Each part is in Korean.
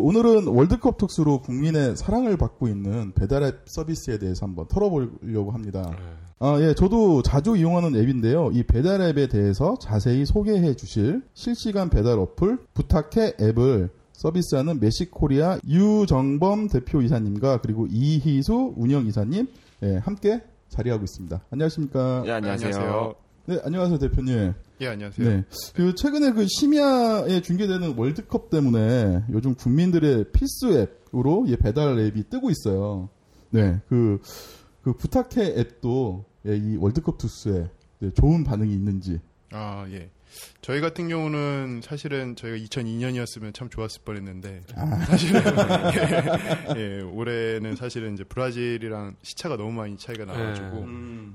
오늘은 월드컵 특수로 국민의 사랑을 받고 있는 배달앱 서비스에 대해서 한번 털어보려고 합니다. 네. 아, 예, 저도 자주 이용하는 앱인데요. 이 배달앱에 대해서 자세히 소개해 주실 실시간 배달 어플 부탁해 앱을 서비스하는 메시코리아 유정범 대표 이사님과 그리고 이희수 운영 이사님 예, 함께 자리하고 있습니다. 안녕하십니까? 예, 안녕하세요. 네, 안녕하세요, 대표님. 예, 안녕하세요. 네. 그 최근에 그 심야에 중계되는 월드컵 때문에 요즘 국민들의 필수 앱으로 이 배달 앱이 뜨고 있어요. 네. 그, 그 부탁해 앱도 예, 이 월드컵 투스에 네, 좋은 반응이 있는지. 아, 예. 저희 같은 경우는 사실은 저희가 2002년이었으면 참 좋았을 뻔했는데 사실은 예, 예, 올해는 사실은 이제 브라질이랑 시차가 너무 많이 차이가 나가지고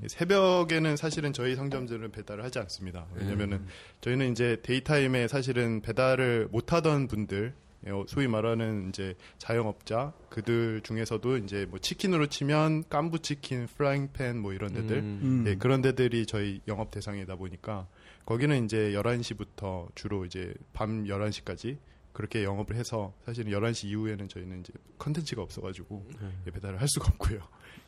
예, 새벽에는 사실은 저희 상점들은 배달을 하지 않습니다. 왜냐면은 저희는 이제 daytime에 사실은 배달을 못 하던 분들 예, 어, 소위 말하는 이제 자영업자 그들 중에서도 이제 뭐 치킨으로 치면 깐부 치킨, 프라잉팬 뭐 이런 데들. 음. 예, 그런 데들이 저희 영업 대상이다 보니까 거기는 이제 11시부터 주로 이제 밤 11시까지 그렇게 영업을 해서 사실은 11시 이후에는 저희는 이제 컨텐츠가 없어가지고 예, 배달을 할 수가 없고요.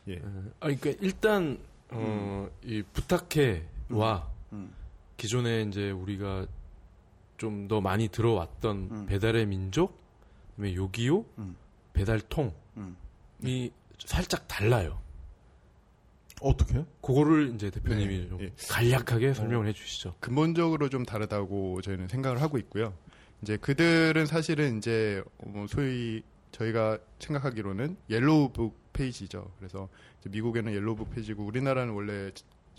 예. 아, 그러니까 일단 어, 이 부탁해와 음. 기존에 이제 우리가 좀 더 많이 들어왔던 음. 배달의 민족, 그다음에 요기요, 음. 배달통이 음. 살짝 달라요. 어떻게? 그거를 이제 대표님이 네, 좀 예. 간략하게 설명을 해주시죠. 근본적으로 좀 다르다고 저희는 생각을 하고 있고요. 이제 그들은 사실은 이제 뭐 소위 저희가 생각하기로는 yellow book page죠. 그래서 이제 미국에는 yellow book page고 우리나라는 원래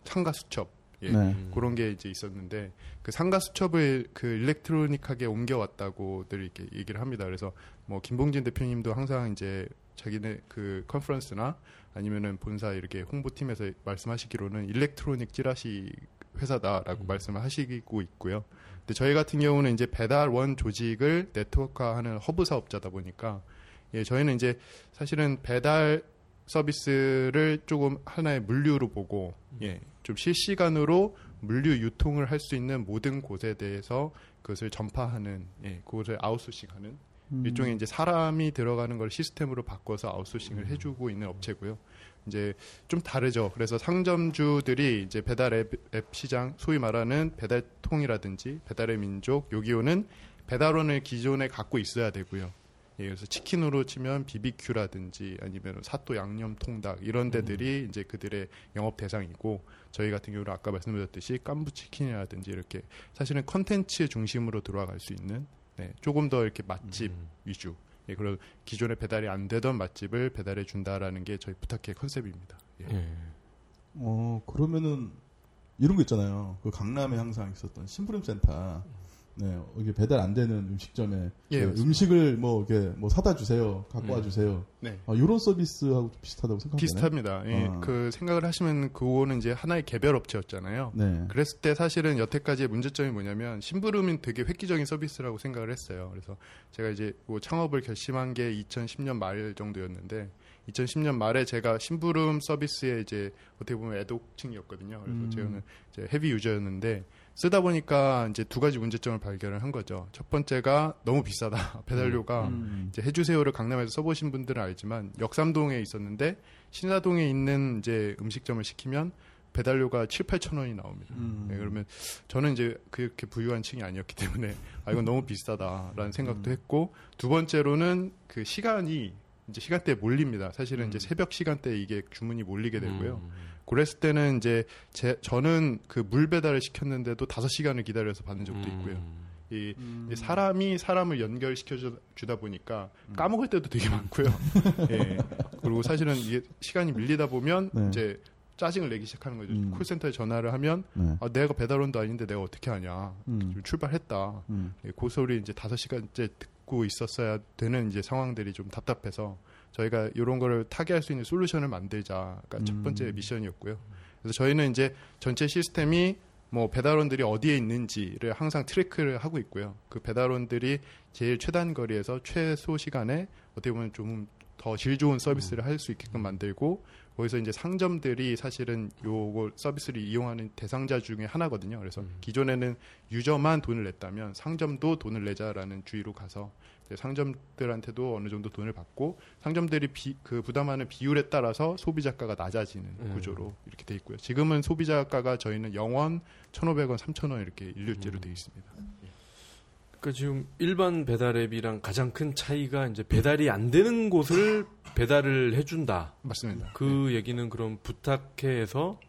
상가 수첩 예, 네. 음. 그런 게 이제 있었는데 그 상가 수첩을 그 electronic하게 옮겨왔다고들 이렇게 얘기를 합니다. 그래서 뭐 김봉진 대표님도 항상 이제 자기네 그 컨퍼런스나 아니면은 본사 이렇게 홍보팀에서 말씀하시기로는 electronic 찌라시 회사다라고 말씀을 하시고 있고요. 근데 저희 같은 경우는 이제 배달원 조직을 네트워크화하는 허브 사업자다 보니까 예, 저희는 이제 사실은 배달 서비스를 조금 하나의 물류로 보고 예, 좀 실시간으로 물류 유통을 할 수 있는 모든 곳에 대해서 그것을 전파하는 예, 그것을 아웃소싱하는 음. 일종의 이제 사람이 들어가는 걸 시스템으로 바꿔서 아웃소싱을 해주고 있는 업체고요. 이제 좀 다르죠. 그래서 상점주들이 이제 배달 앱, 앱 시장, 소위 말하는 배달통이라든지 배달의 민족, 요기요는 배달원을 기존에 갖고 있어야 되고요. 예, 그래서 치킨으로 치면 BBQ라든지 아니면 사또 양념 통닭 이런 데들이 이제 그들의 영업 대상이고 저희 같은 경우는 아까 말씀드렸듯이 깐부 치킨이라든지 이렇게 사실은 컨텐츠 중심으로 들어갈 수 있는 네, 조금 더 이렇게 맛집 음. 위주. 예, 그리고 기존에 배달이 안 되던 맛집을 배달해 준다라는 게 저희 부탁해 컨셉입니다. 예. 예. 어, 그러면은 이런 거 있잖아요. 그 강남에 항상 있었던 심부름 센터. 네, 이게 배달 안 되는 음식점에 예, 네, 맞습니다. 음식을 뭐 이렇게 뭐 사다 주세요, 갖고 네. 와 주세요. 네. 아, 이런 서비스하고 좀 비슷하다고 생각하나요? 비슷합니다. 예, 아. 그 생각을 하시면 그거는 이제 하나의 개별 업체였잖아요. 네. 그랬을 때 사실은 여태까지의 문제점이 뭐냐면 심부름은 되게 획기적인 서비스라고 생각을 했어요. 그래서 제가 이제 뭐 창업을 결심한 게 2010년 말 정도였는데 2010년 말에 제가 심부름 서비스에 이제 어떻게 보면 애독층이었거든요. 그래서 음. 저는 이제 헤비 유저였는데 쓰다 보니까 이제 두 가지 문제점을 발견을 한 거죠. 첫 번째가 너무 비싸다. 배달료가 음. 이제 해주세요를 강남에서 써보신 분들은 알지만 역삼동에 있었는데 신사동에 있는 이제 음식점을 시키면 배달료가 7, 8천 원이 나옵니다. 음. 네, 그러면 저는 이제 그렇게 부유한 층이 아니었기 때문에 아 이건 너무 비싸다라는 생각도 했고 두 번째로는 그 시간이 이제 시간대에 몰립니다. 사실은 이제 새벽 시간대에 이게 주문이 몰리게 되고요. 음. 그랬을 때는 이제 제 저는 그 물 배달을 시켰는데도 다섯 시간을 기다려서 받는 적도 음. 있고요. 이 음. 이 사람이 사람을 연결시켜 주- 주다 보니까 까먹을 때도 되게 많고요. 예. 그리고 사실은 이게 시간이 밀리다 보면 네. 이제 짜증을 내기 시작하는 거죠. 음. 콜센터에 전화를 하면 네. 아, 내가 배달원도 아닌데 내가 어떻게 하냐. 음. 출발했다. 음. 예, 그 소리 이제 다섯 시간째 듣고 있었어야 되는 이제 상황들이 좀 답답해서 저희가 이런 거를 타개할 수 있는 솔루션을 만들자가 첫 음. 번째 미션이었고요. 그래서 저희는 이제 전체 시스템이 뭐 배달원들이 어디에 있는지를 항상 트래크를 하고 있고요. 그 배달원들이 제일 최단 거리에서 최소 시간에 어떻게 보면 좀더더질 좋은 서비스를 할 수 있게끔 만들고 거기서 이제 상점들이 사실은 요거 서비스를 이용하는 대상자 중에 하나거든요. 그래서 음. 기존에는 유저만 돈을 냈다면 상점도 돈을 내자라는 주의로 가서 상점들한테도 어느 정도 돈을 받고 상점들이 비, 그 부담하는 비율에 따라서 소비자가가 낮아지는 음. 구조로 이렇게 돼 있고요. 지금은 소비자가가 저희는 0원, 1,500원, 3,000원 이렇게 일률제로 음. 돼 있습니다. 그러니까 지금 일반 배달 앱이랑 가장 큰 차이가 이제 배달이 안 되는 곳을 배달을 해준다. 맞습니다. 그 얘기는 그럼 부탁해서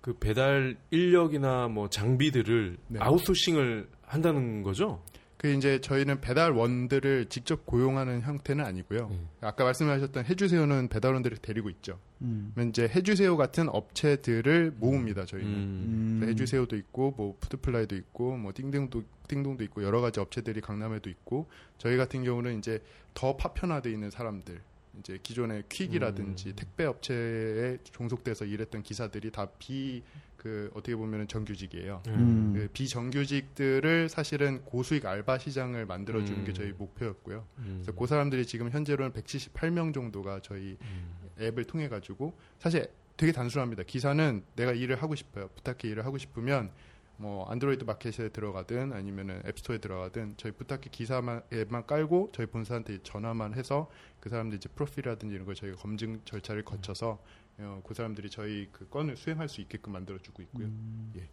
그 배달 인력이나 뭐 장비들을 네. 아웃소싱을 한다는 거죠? 그 이제 저희는 배달원들을 직접 고용하는 형태는 아니고요. 음. 아까 말씀하셨던 해주세요는 배달원들을 데리고 있죠. 음. 이제 해주세요 같은 업체들을 모읍니다. 저희는. 음. 그래서 해주세요도 있고 뭐 푸드플라이도 있고 뭐 띵동도 띵동도 있고 여러 가지 업체들이 강남에도 있고 저희 같은 경우는 이제 더 파편화돼 있는 사람들 이제 기존의 퀵이라든지 음. 택배 업체에 종속돼서 일했던 기사들이 다 비 그 어떻게 보면 정규직이에요. 음. 그 비정규직들을 사실은 고수익 알바 시장을 만들어 주는 게 음. 저희 목표였고요. 음. 그래서 그 사람들이 지금 현재로는 178명 정도가 저희 음. 앱을 통해 가지고 사실 되게 단순합니다. 기사는 내가 일을 하고 싶어요. 부탁해 일을 하고 싶으면 뭐 안드로이드 마켓에 들어가든 아니면은 앱스토어에 들어가든 저희 부탁해 기사만 앱만 깔고 저희 본사한테 전화만 해서 그 사람들 이제 프로필이라든지 이런 걸 저희가 검증 절차를 거쳐서 어, 그 사람들이 저희 그 건을 수행할 수 있게끔 만들어 주고 있고요. 예.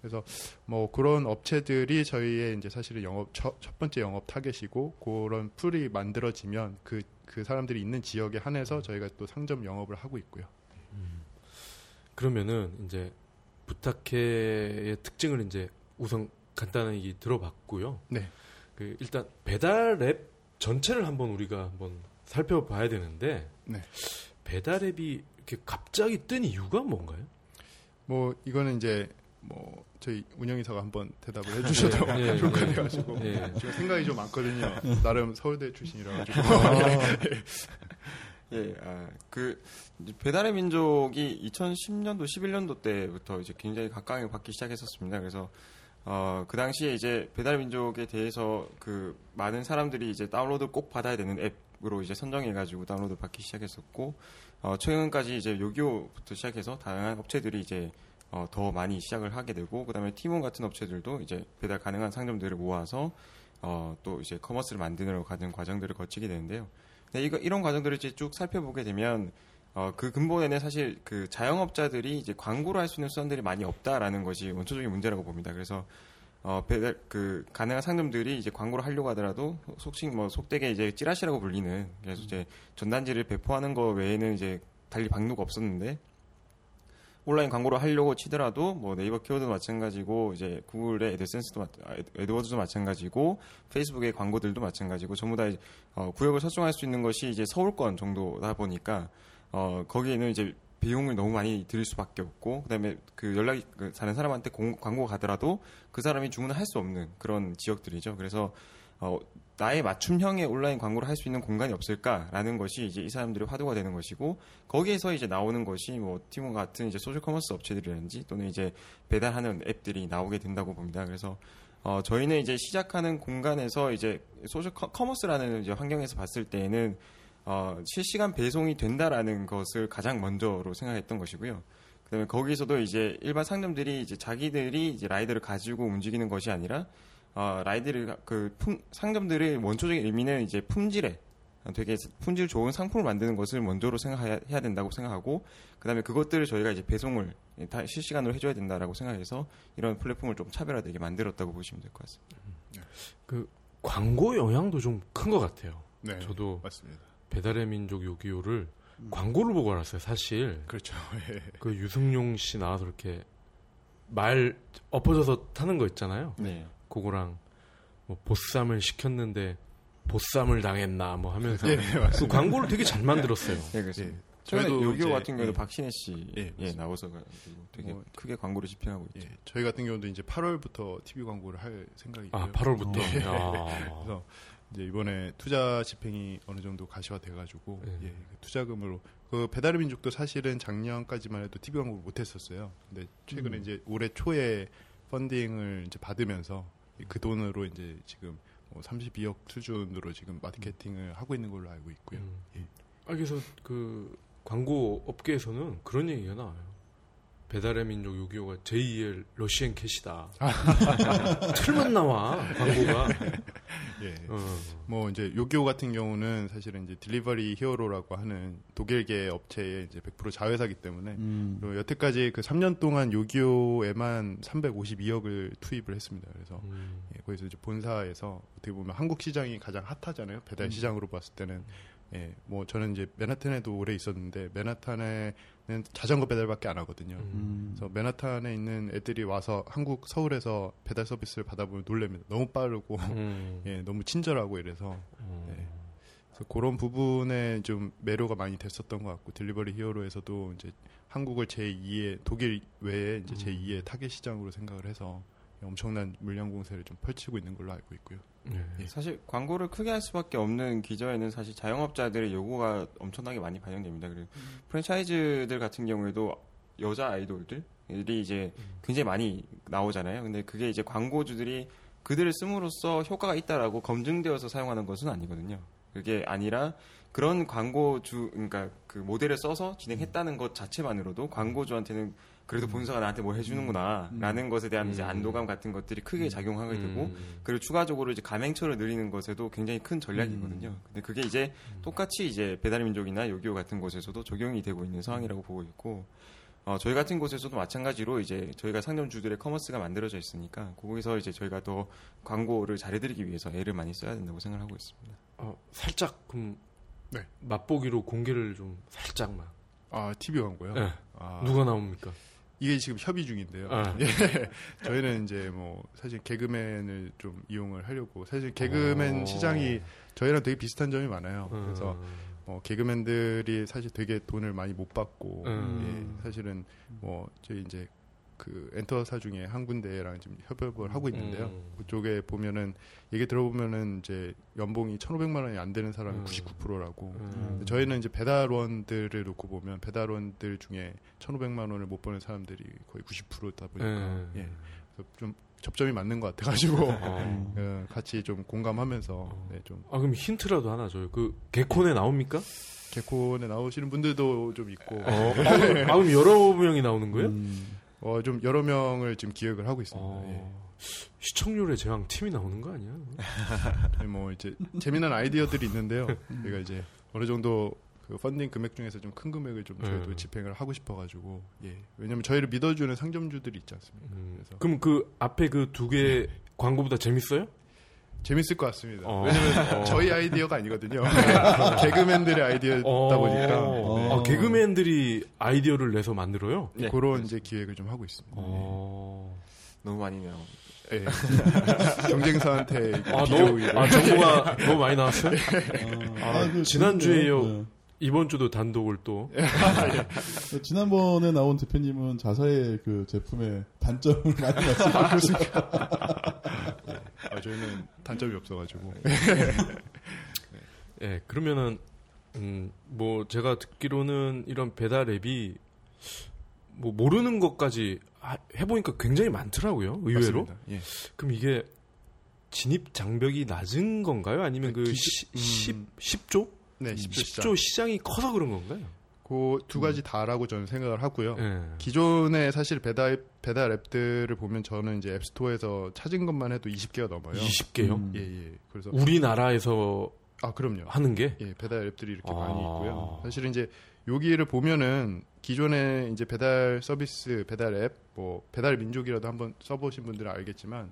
그래서 뭐 그런 업체들이 저희의 이제 사실은 영업 첫, 첫 번째 영업 타겟이고 그런 풀이 만들어지면 그그 사람들이 있는 지역에 한해서 저희가 또 상점 영업을 하고 있고요. 그러면은 이제 부탁해의 특징을 이제 우선 간단하게 들어봤고요. 네. 그 일단 배달 앱 전체를 한번 우리가 한번 살펴봐야 되는데 네. 배달 앱이 이렇게 갑자기 뜬 이유가 뭔가요? 뭐 이거는 이제 뭐 저희 운영이사가 한번 대답을 해주셔도 예, 예, 좋을 것 예. 같아가지고 예. 지금 생각이 좀 많거든요. 나름 서울대 출신이라 가지고 예, 아, 그 배달의 민족이 2010년도, 11년도 때부터 이제 굉장히 각광을 받기 시작했었습니다. 그래서 어, 그 당시에 이제 배달의 민족에 대해서 그 많은 사람들이 이제 다운로드 꼭 받아야 되는 앱으로 이제 선정해가지고 다운로드 받기 시작했었고 어, 최근까지 이제 요기요부터 시작해서 다양한 업체들이 이제 어, 더 많이 시작을 하게 되고 그다음에 티몬 같은 업체들도 이제 배달 가능한 상점들을 모아서 어, 또 이제 커머스를 만드느라고 가는 과정들을 거치게 되는데요. 네, 이거 이런 과정들을 이제 쭉 살펴보게 되면 어, 그 근본에는 사실 그 자영업자들이 이제 광고를 할 수 있는 수단들이 많이 없다라는 것이 원초적인 문제라고 봅니다. 그래서 어, 배달 그 가능한 상점들이 이제 광고를 하려고 하더라도 속칭 뭐 속되게 이제 찌라시라고 불리는 그래서 이제 전단지를 배포하는 거 외에는 이제 달리 방도가 없었는데 온라인 광고를 하려고 치더라도 뭐 네이버 키워드도 마찬가지고 이제 구글의 애드센스도 마- 아, 애드워드도 마찬가지고 페이스북의 광고들도 마찬가지고 전부 다 이제 어, 구역을 설정할 수 있는 것이 이제 서울권 정도다 보니까 어, 거기에는 이제 비용을 너무 많이 들일 수밖에 없고 그다음에 그 연락이 그 다른 사람한테 공- 광고가 가더라도 그 사람이 주문을 할 수 없는 그런 지역들이죠. 그래서 어, 나의 맞춤형의 온라인 광고를 할 수 있는 공간이 없을까라는 것이 이제 이 사람들의 화두가 되는 것이고 거기에서 이제 나오는 것이 뭐 티몬 같은 이제 social commerce 업체들이라든지 또는 이제 배달하는 앱들이 나오게 된다고 봅니다. 그래서 어, 저희는 이제 시작하는 공간에서 이제 social com, commerce라는 이제 환경에서 봤을 때에는 어, 실시간 배송이 된다라는 것을 가장 먼저로 생각했던 것이고요. 그다음에 거기서도 이제 일반 상점들이 이제 자기들이 이제 rider를 가지고 움직이는 것이 아니라 어, 라이드를 그 품, 상점들의 원초적인 의미는 이제 품질에 되게 품질 좋은 상품을 만드는 것을 먼저로 생각해야 해야 된다고 생각하고 그다음에 그것들을 저희가 이제 배송을 다 실시간으로 해줘야 된다라고 생각해서 이런 플랫폼을 좀 차별화되게 만들었다고 보시면 될 것 같습니다. 광고 영향도 좀 큰 것 같아요. 네, 저도 맞습니다. 배달의 민족 요기요를 광고를 보고 알았어요. 사실 그렇죠. 예. 그 유승용 씨 나와서 이렇게 말 엎어져서 타는 거 있잖아요. 네. 그거랑 뭐 보쌈을 시켰는데 보쌈을 당했나 뭐 하면서 예, 그 맞습니다. 광고를 되게 잘 만들었어요. 네, 그렇습니다. 예. 최근에 저희도 요기요 같은 경우도 예. 박신혜 씨 예, 예. 나와서 가지고 되게 뭐, 크게 광고를 집행하고 있죠. 예, 저희 같은 경우도 이제 8월부터 TV 광고를 할 생각이고요. 아 8월부터. 예. 아. 그래서 이제 이번에 투자 집행이 어느 정도 가시화돼가지고 네. 예, 그 투자금으로 그 배달의 민족도 사실은 작년까지만 해도 TV 광고를 못했었어요. 근데 최근에 음. 이제 올해 초에 펀딩을 이제 받으면서 그 돈으로 이제 지금 뭐 32억 수준으로 지금 마케팅을 하고 있는 걸로 알고 있고요. 음. 예. 아, 그래서 그 광고 업계에서는 그런 얘기가 나와요. 배달의 민족 요기요가 제2의 러시앤 캣이다. 틀만 나와 광고가. 예. 어. 뭐 이제 요기요 같은 경우는 사실은 이제 딜리버리 히어로라고 하는 독일계 업체의 이제 100% 자회사기 때문에 음. 그리고 여태까지 그 3년 동안 요기요에만 352억을 투입을 했습니다. 그래서 음. 예, 거기서 이제 본사에서 어떻게 보면 한국 시장이 가장 핫하잖아요. 배달 시장으로 봤을 때는 예, 뭐 저는 이제 맨하탄에도 오래 있었는데 맨하탄에는 자전거 배달밖에 안 하거든요. 음. 그래서 맨하탄에 있는 애들이 와서 한국 서울에서 배달 서비스를 받아보면 놀랍니다. 너무 빠르고 음. 예, 너무 친절하고 이래서 음. 네. 그래서 그런 부분에 좀 매료가 많이 됐었던 것 같고 딜리버리 히어로에서도 이제 한국을 제 2의 독일 외에 이제 제 2의 타겟 시장으로 생각을 해서 엄청난 물량 공세를 좀 펼치고 있는 걸로 알고 있고요. 네. 예. 사실 광고를 크게 할 수밖에 없는 기저에는 사실 자영업자들의 요구가 엄청나게 많이 반영됩니다. 그리고 프랜차이즈들 같은 경우에도 여자 아이돌들이 이제 굉장히 많이 나오잖아요. 근데 그게 이제 광고주들이 그들을 씀으로써 효과가 있다라고 검증되어서 사용하는 것은 아니거든요. 그게 아니라 그런 광고주 그러니까 그 모델을 써서 진행했다는 것 자체만으로도 광고주한테는 그래도 본사가 나한테 뭘 해주는구나라는 것에 대한 이제 음. 안도감 같은 것들이 크게 작용하게 되고 음. 그리고 추가적으로 이제 가맹처를 늘리는 것에도 굉장히 큰 전략이거든요. 근데 그게 이제 똑같이 이제 배달민족이나 요기요 같은 곳에서도 적용이 되고 있는 상황이라고 보고 있고, 어, 저희 같은 곳에서도 마찬가지로 이제 저희가 상점주들의 커머스가 만들어져 있으니까 거기서 이제 저희가 더 광고를 잘해드리기 위해서 애를 많이 써야 된다고 생각을 하고 있습니다. 어, 살짝 그럼 네. 맛보기로 공개를 좀 살짝만. 아 TV 광고요? 네. 아, 누가 나옵니까? 이게 지금 협의 중인데요. 아. 예. 저희는 이제 뭐 사실 개그맨을 좀 이용을 하려고 사실 개그맨 어. 시장이 저희랑 되게 비슷한 점이 많아요. 음. 그래서 어, 개그맨들이 사실 되게 돈을 많이 못 받고 음. 예, 사실은 뭐 저희 이제 그 엔터사 중에 한 군데랑 지금 협업을 하고 있는데요. 음. 그쪽에 보면은 얘기 들어보면은 이제 연봉이 1,500만 원이 안 되는 사람이 음. 99%라고. 음. 저희는 이제 배달원들을 놓고 보면 배달원들 중에 1,500만 원을 못 버는 사람들이 거의 90%다 보니까 음. 예. 좀 접점이 맞는 것 같아가지고 어. 어, 같이 좀 공감하면서 네, 좀 아 그럼 힌트라도 하나 줘요. 그 개콘에 나옵니까? 개콘에 나오시는 분들도 좀 있고 어, 아, 그럼, 아, 그럼 여러 명이 나오는 거예요? 음. 어, 좀 여러 명을 지금 기획을 하고 있습니다. 어, 시청률의 제왕 팀이 나오는 거 아니야? 예. 뭐 이제 재미난 아이디어들이 있는데요. 저희가 이제 어느 정도 그 펀딩 금액 중에서 좀 큰 금액을 좀 저희도 음. 집행을 하고 싶어가지고 예 왜냐면 저희를 믿어주는 상점주들이 있지 않습니까? 음, 그럼 그 앞에 그 두개 광고보다 재밌어요? 재밌을 것 같습니다. 어. 왜냐면 어. 저희 아이디어가 아니거든요. 개그맨들의 아이디어다 어. 보니까 아, 개그맨들이 아이디어를 내서 만들어요? 네. 그런 이제 기획을 좀 하고 있습니다. 어. 너무 많이 나오. 예. 경쟁사한테 아, 너무, 아, 정보가 너무 많이 나왔어요? 아, 그 지난주에요. 재밌네요. 이번 주도 단독을 또. 네. 지난번에 나온 대표님은 자사의 그 제품의 단점을 많이 말씀하셨습니다. 아, 저희는 단점이 없어가지고 예, 그러면은, 음, 뭐, 제가 듣기로는 이런 배달 앱이, 뭐, 모르는 것까지 하- 해보니까 굉장히 많더라고요, 의외로. 예. 그럼 이게, 진입 장벽이 낮은 건가요? 아니면 그, 그 시, 기준- 음. 10, 10조? 네, 10조 시장. 10조 시장이 커서 그런 건가요? 그 두 가지 다라고 저는 생각을 하고요. 예. 기존의 사실 배달 배달 앱들을 보면 저는 이제 앱스토어에서 찾은 것만 해도 20개가 넘어요. 20개요? 음. 예, 예. 그래서 우리나라에서 아, 그럼요. 하는 게? 예, 배달 앱들이 이렇게 아. 많이 있고요. 사실은 이제 여기를 보면은 기존에 이제 배달 서비스, 배달 앱, 뭐 배달 민족이라도 한번 써보신 분들은 알겠지만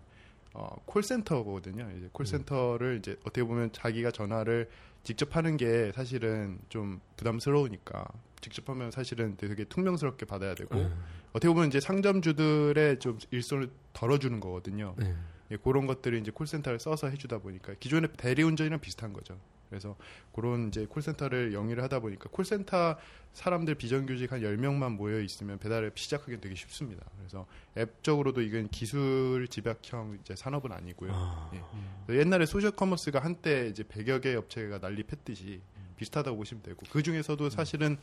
어, 콜센터거든요. 이제 콜센터를 이제 어떻게 보면 자기가 전화를 직접 하는 게 사실은 좀 부담스러우니까 직접 하면 사실은 되게 투명스럽게 받아야 되고 예. 어떻게 보면 이제 상점주들의 좀 일손을 덜어주는 거거든요. 예. 예, 그런 것들을 이제 콜센터를 써서 해주다 보니까 기존의 대리운전이랑 비슷한 거죠. 그래서 그런 이제 콜센터를 영위를 하다 보니까 콜센터 사람들 비정규직 한 10명만 모여 있으면 배달을 시작하기 되게 쉽습니다. 그래서 앱적으로도 이건 기술 집약형 이제 산업은 아니고요. 아. 예. 옛날에 social commerce가 한때 이제 100여 개 업체가 난리 폈듯이 비슷하다고 보시면 되고 그 중에서도 사실은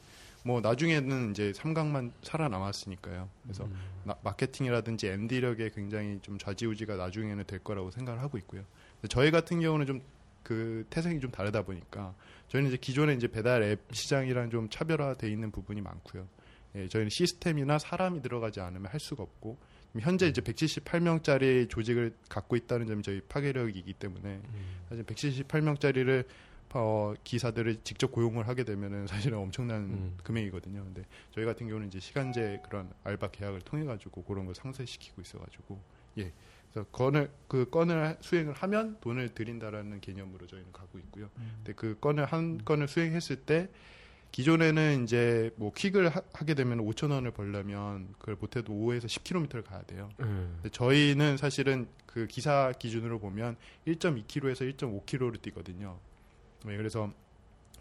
뭐 나중에는 이제 삼강만 살아남았으니까요. 그래서 나- 마케팅이라든지 MD력에 굉장히 좀 좌지우지가 나중에는 될 거라고 생각을 하고 있고요. 저희 같은 경우는 좀 그 태생이 좀 다르다 보니까 저희는 이제 기존의 이제 배달 앱 시장이랑 좀 차별화돼 있는 부분이 많고요. 예, 저희는 시스템이나 사람이 들어가지 않으면 할 수가 없고 현재 이제 178명짜리 조직을 갖고 있다는 점이 저희 파괴력이기 때문에 사실 178명짜리를 어, 기사들을 직접 고용을 하게 되면은 사실은 엄청난 음. 금액이거든요. 근데 저희 같은 경우는 이제 시간제 그런 알바 계약을 통해 가지고 그런 걸 상쇄시키고 있어 가지고 예. 그래서 건을 그 건을 수행을 하면 돈을 드린다라는 개념으로 저희는 가고 있고요. 근데 그 건을 한 건을 수행했을 때 기존에는 이제 뭐 퀵을 하, 게 되면 5천 원을 벌려면 그걸 못해도 5에서 10km를 가야 돼요. 예. 근데 저희는 사실은 그 기사 기준으로 보면 1.2km에서 1.5km를 뛰거든요. 네, 그래서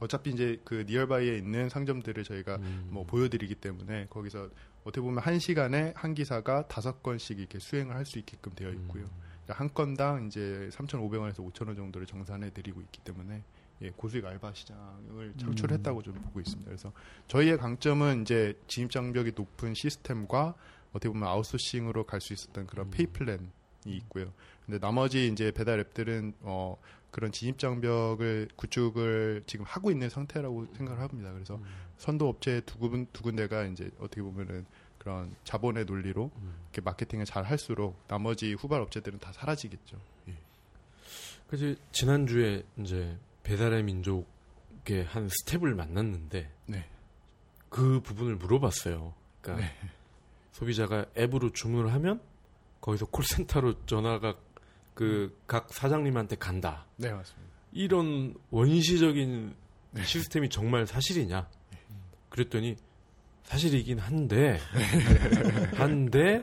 어차피 이제 그 니얼바이에 있는 상점들을 저희가 음. 뭐 보여드리기 때문에 거기서 어떻게 보면 한 시간에 한 기사가 다섯 건씩 이렇게 수행을 할 수 있게끔 되어 있고요. 그러니까 한 건당 이제 3,500원에서 5,000원 정도를 정산해 드리고 있기 때문에 예, 고수익 알바 시장을 창출했다고 좀 보고 있습니다. 그래서 저희의 강점은 이제 진입 장벽이 높은 시스템과 어떻게 보면 아웃소싱으로 갈 수 있었던 그런 페이 플랜이 있고요. 근데 나머지 이제 배달 앱들은 어 그런 진입 장벽을 구축을 지금 하고 있는 상태라고 생각을 합니다. 그래서 선도 업체 두 군, 두 군데가 이제 어떻게 보면은 그런 자본의 논리로 이렇게 마케팅을 잘 할수록 나머지 후발 업체들은 다 사라지겠죠. 예. 그래서 지난주에 이제 배달의 민족의 한 스텝을 만났는데 네. 그 부분을 물어봤어요. 그러니까 네. 소비자가 앱으로 주문을 하면 거기서 콜센터로 전화가 그 각 사장님한테 간다. 네, 맞습니다. 이런 원시적인 시스템이 정말 사실이냐? 그랬더니 사실이긴 한데 한데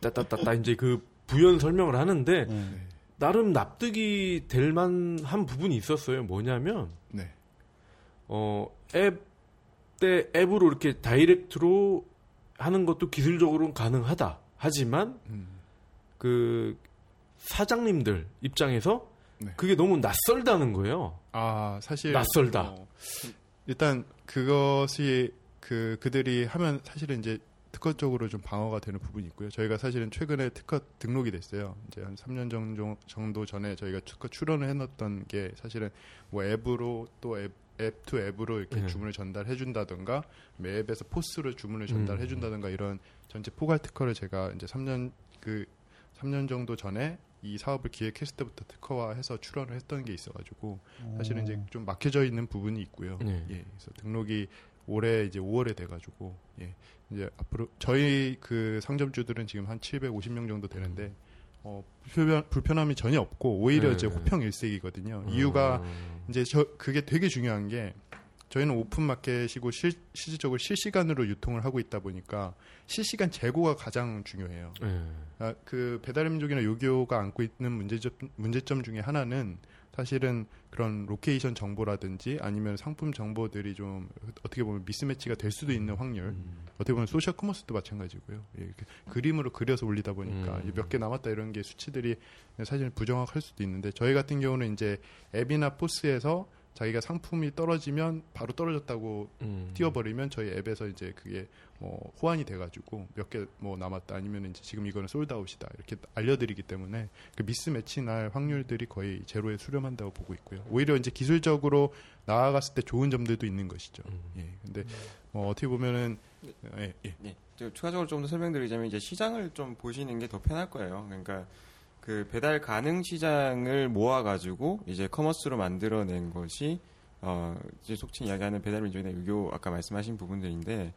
따따따따 이제 그 부연 설명을 하는데 네. 나름 납득이 될 만한 부분이 있었어요. 뭐냐면 네. 어, 앱 때 앱으로 이렇게 다이렉트로 하는 것도 기술적으로는 가능하다. 하지만 음. 그 사장님들 입장에서 네. 그게 너무 낯설다는 거예요. 아, 사실 낯설다. 어, 일단 그것이 그 그들이 하면 사실은 이제 특허 쪽으로 좀 방어가 되는 부분이 있고요. 저희가 사실은 최근에 특허 등록이 됐어요. 이제 한 3년 정도, 정도 전에 저희가 특허 출원을 해놨던 게 사실은 뭐 앱으로 또 앱, 앱투 앱으로 이렇게 네. 주문을 전달해 준다던가 앱에서 포스로 주문을 전달해 음. 준다던가 이런 전체 포괄 특허를 제가 이제 3년 그 3년 정도 전에 이 사업을 기획했을 때부터 특허화해서 출원을 했던 게 있어가지고 사실은 이제 좀 막혀져 있는 부분이 있고요. 네. 예, 그래서 등록이 올해 이제 5월에 돼가지고 예, 이제 앞으로 저희 그 상점주들은 지금 한 750명 정도 되는데 어, 불편, 불편함이 전혀 없고 오히려 네. 이제 호평 일색이거든요. 이유가 음. 이제 저 그게 되게 중요한 게 저희는 오픈 마켓이고 실, 실질적으로 실시간으로 유통을 하고 있다 보니까 실시간 재고가 가장 중요해요. 네. 아, 그 배달의 민족이나 요기요가 안고 있는 문제점, 문제점 중에 하나는 사실은 그런 location 정보라든지 아니면 상품 정보들이 좀 어떻게 보면 mismatch가 될 수도 있는 확률. 음. 어떻게 보면 social commerce도 마찬가지고요. 예, 이렇게 그림으로 그려서 올리다 보니까 음. 몇개 남았다 이런 게 수치들이 사실 부정확할 수도 있는데 저희 같은 경우는 이제 앱이나 POS에서 자기가 상품이 떨어지면 바로 떨어졌다고 음. 띄워버리면 저희 앱에서 이제 그게 뭐 호환이 돼가지고 몇 개 뭐 남았다 아니면 이제 지금 이거는 솔드아웃이다 이렇게 알려드리기 때문에 그 미스매치 날 확률들이 거의 제로에 수렴한다고 보고 있고요. 오히려 이제 기술적으로 나아갔을 때 좋은 점들도 있는 것이죠. 음. 예, 근데 뭐 어떻게 보면은 예, 예. 네. 저 추가적으로 좀 더 설명드리자면 이제 시장을 좀 보시는 게 더 편할 거예요. 그러니까 그 배달 가능 시장을 모아가지고 이제 커머스로 만들어낸 것이 어 이제 속칭 이야기하는 배달 민족이나 유교 아까 말씀하신 부분들인데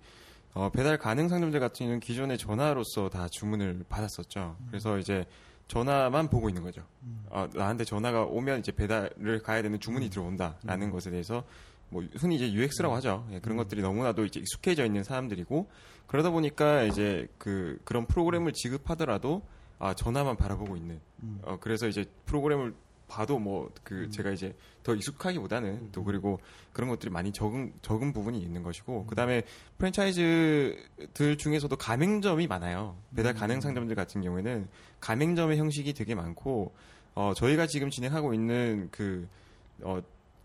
어 배달 가능 상점들 같은 경우는 기존에 전화로서 다 주문을 받았었죠. 그래서 이제 전화만 보고 있는 거죠. 어, 나한테 전화가 오면 이제 배달을 가야 되는 주문이 들어온다라는 것에 대해서 뭐 흔히 이제 UX라고 하죠. 예, 그런 것들이 너무나도 이제 익숙해져 있는 사람들이고 그러다 보니까 이제 그 그런 프로그램을 지급하더라도 아 전화만 바라보고 있는. 어 그래서 이제 프로그램을 봐도 뭐그 제가 이제 더 익숙하기보다는 또 그리고 그런 것들이 많이 적은 적은 부분이 있는 것이고 그다음에 프랜차이즈들 중에서도 가맹점이 많아요. 배달 가능 상점들 같은 경우에는 가맹점의 형식이 되게 많고 어 저희가 지금 진행하고 있는 그 어,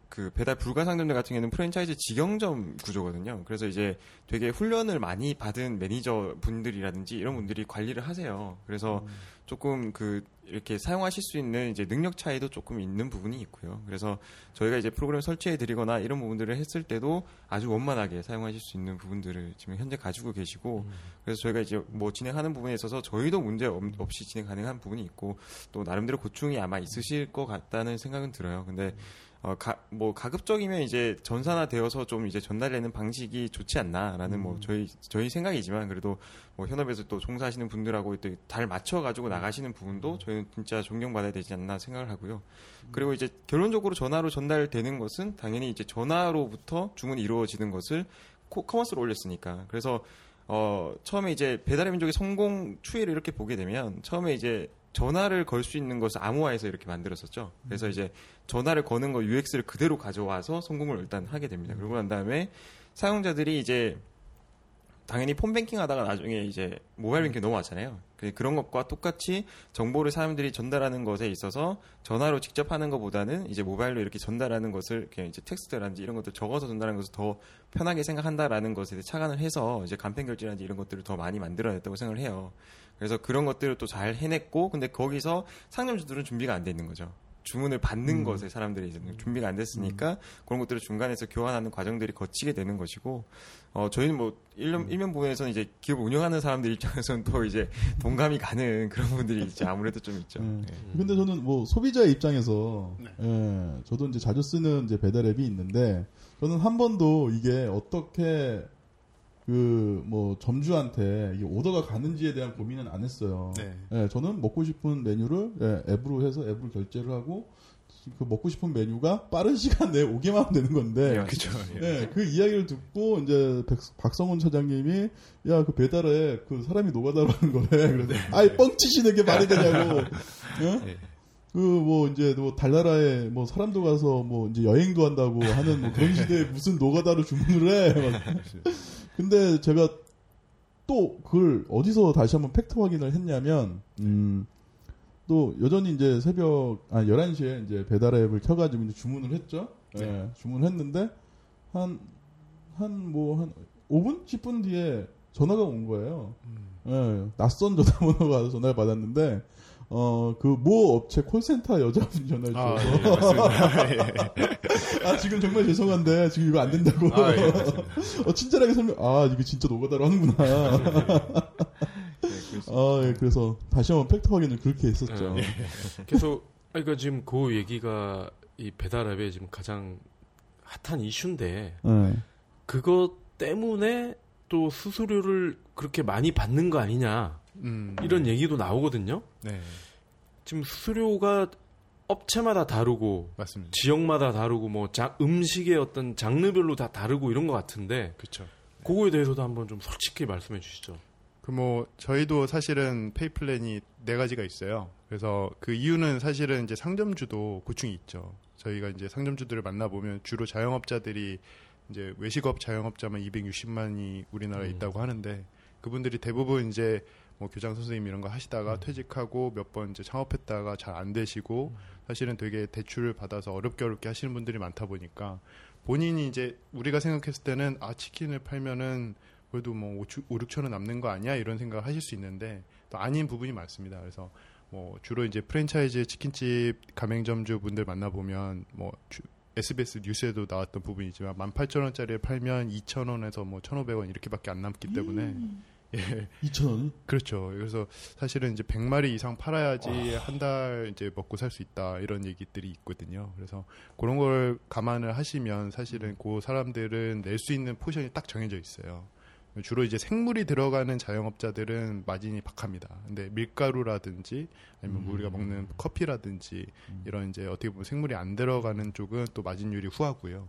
그 배달 불가 상점들 같은 경우는 프랜차이즈 직영점 구조거든요. 그래서 이제 되게 훈련을 많이 받은 매니저 분들이라든지 이런 분들이 관리를 하세요. 그래서 조금 그 이렇게 사용하실 수 있는 이제 능력 차이도 조금 있는 부분이 있고요. 그래서 저희가 이제 프로그램 설치해 드리거나 이런 부분들을 했을 때도 아주 원만하게 사용하실 수 있는 부분들을 지금 현재 가지고 계시고 그래서 저희가 이제 뭐 진행하는 부분에 있어서 저희도 문제 없- 없이 진행 가능한 부분이 있고 또 나름대로 고충이 아마 있으실 것 같다는 생각은 들어요. 근데 어, 가, 뭐 가급적이면 이제 전산화 되어서 좀 이제 전달되는 방식이 좋지 않나라는 뭐 저희 저희 생각이지만 그래도 뭐 현업에서 또 종사하시는 분들하고 또 잘 맞춰 가지고 나가시는 부분도 저희는 진짜 존경받아야 되지 않나 생각을 하고요. 그리고 이제 결론적으로 전화로 전달되는 것은 당연히 이제 전화로부터 주문이 이루어지는 것을 코, 커머스로 올렸으니까. 그래서 어 처음에 이제 배달의 민족의 성공 추이를 이렇게 보게 되면 처음에 이제 전화를 걸 수 있는 것을 암호화해서 이렇게 만들었었죠. 그래서 이제 전화를 거는 거 UX를 그대로 가져와서 성공을 일단 하게 됩니다. 그러고 난 다음에 사용자들이 이제 당연히 폰뱅킹 하다가 나중에 이제 모바일 뱅킹 넘어왔잖아요. 그- 그런 것과 똑같이 정보를 사람들이 전달하는 것에 있어서 전화로 직접 하는 것보다는 이제 모바일로 이렇게 전달하는 것을 그냥 이제 텍스트라든지 이런 것들 적어서 전달하는 것을 더 편하게 생각한다라는 것에 대해 착안을 해서 이제 간편 결제라든지 이런 것들을 더 많이 만들어냈다고 생각을 해요. 그래서 그런 것들을 또 잘 해냈고 근데 거기서 상점주들은 준비가 안 돼 있는 거죠. 주문을 받는 것에 사람들이 이제 준비가 안 됐으니까 그런 것들을 중간에서 교환하는 과정들이 거치게 되는 것이고 어 저희는 뭐 일면, 일면 부분에서는 이제 기업 운영하는 사람들 입장에서는 또 이제 동감이 가는 그런 부분들이 이제 아무래도 좀 있죠. 음. 예. 근데 저는 뭐 소비자의 입장에서 예, 저도 이제 자주 쓰는 이제 배달 앱이 있는데 저는 한 번도 이게 어떻게 그 뭐 점주한테 이게 오더가 가는지에 대한 고민은 안 했어요. 네. 예, 저는 먹고 싶은 메뉴를 예, 앱으로 해서 앱으로 결제를 하고 그 먹고 싶은 메뉴가 빠른 시간 내에 오게만 하면 되는 건데 예, 그죠. 예. 예, 그 이야기를 듣고 이제 백- 박성훈 차장님이 야 그 배달에 그 사람이 노가다로 하는 거래. 그래서 아이 뻥치시는 게 말이 되냐고. 예? 예. 그뭐 이제 뭐 달나라에 뭐 사람도 가서 뭐 이제 여행도 한다고 하는 뭐 그런 시대에 무슨 노가다로 주문을 해. 막. 근데 제가 또 그걸 어디서 다시 한번 팩트 확인을 했냐면 음. 또 여전히 이제 새벽 아 11시에 이제 배달 앱을 켜 가지고 이제 주문을 했죠. 예. 주문을 했는데 한한뭐 한 5분 10분 뒤에 전화가 온 거예요. 예. 낯선 전화번호가 전화를 받았는데 어 그 모 업체 콜센터 여자분 전화를 아, 주셔서 예, 맞습니다. 예. 아 지금 정말 죄송한데 지금 이거 안 된다고 아, 예, 맞습니다. 어, 친절하게 설명 아 이게 진짜 노가다로 하는구나 네. 아, 예, 그래서 다시 한번 팩트 확인을 그렇게 했었죠. 예. 계속 그러니까 지금 그 얘기가 이 배달앱의 지금 가장 핫한 이슈인데 예. 그것 때문에 또 수수료를 그렇게 많이 받는 거 아니냐 음, 이런 얘기도 나오거든요. 네, 지금 수수료가 업체마다 다르고 맞습니다. 지역마다 다르고 뭐 자- 음식의 어떤 장르별로 다 다르고 이런 것 같은데 그렇죠. 그거에 대해서도 한번 좀 솔직히 말씀해 주시죠. 그 뭐 저희도 사실은 페이 플랜이 네 가지가 있어요. 그래서 그 이유는 사실은 이제 상점주도 고충이 있죠. 저희가 이제 상점주들을 만나 보면 주로 자영업자들이 이제 외식업 자영업자만 260만이 우리나라에 음. 있다고 하는데 그분들이 대부분 이제 뭐 교장 선생님 이런 거 하시다가 퇴직하고 몇 번 이제 창업했다가 잘 안 되시고 사실은 되게 대출을 받아서 어렵게 어렵게 하시는 분들이 많다 보니까 본인이 이제 우리가 생각했을 때는 아 치킨을 팔면은 그래도 뭐 5, 6천 원 남는 거 아니야? 이런 생각을 하실 수 있는데 또 아닌 부분이 많습니다. 그래서 뭐 주로 이제 프랜차이즈 치킨집 가맹점주 분들 만나 보면 뭐 주- SBS 뉴스에도 나왔던 부분이지만 18,000원짜리를 팔면 2,000원에서 뭐 1,500원 이렇게밖에 안 남기 때문에 예. 2,000원이? 그렇죠. 그래서 사실은 이제 100마리 이상 팔아야지 한달 이제 먹고 살 수 있다 이런 얘기들이 있거든요. 그래서 그런 걸 감안을 하시면 사실은 그 사람들은 낼 수 있는 포션이 딱 정해져 있어요. 주로 이제 생물이 들어가는 자영업자들은 마진이 박합니다. 근데 밀가루라든지 아니면 뭐 우리가 먹는 커피라든지 이런 이제 어떻게 보면 생물이 안 들어가는 쪽은 또 마진율이 후하고요.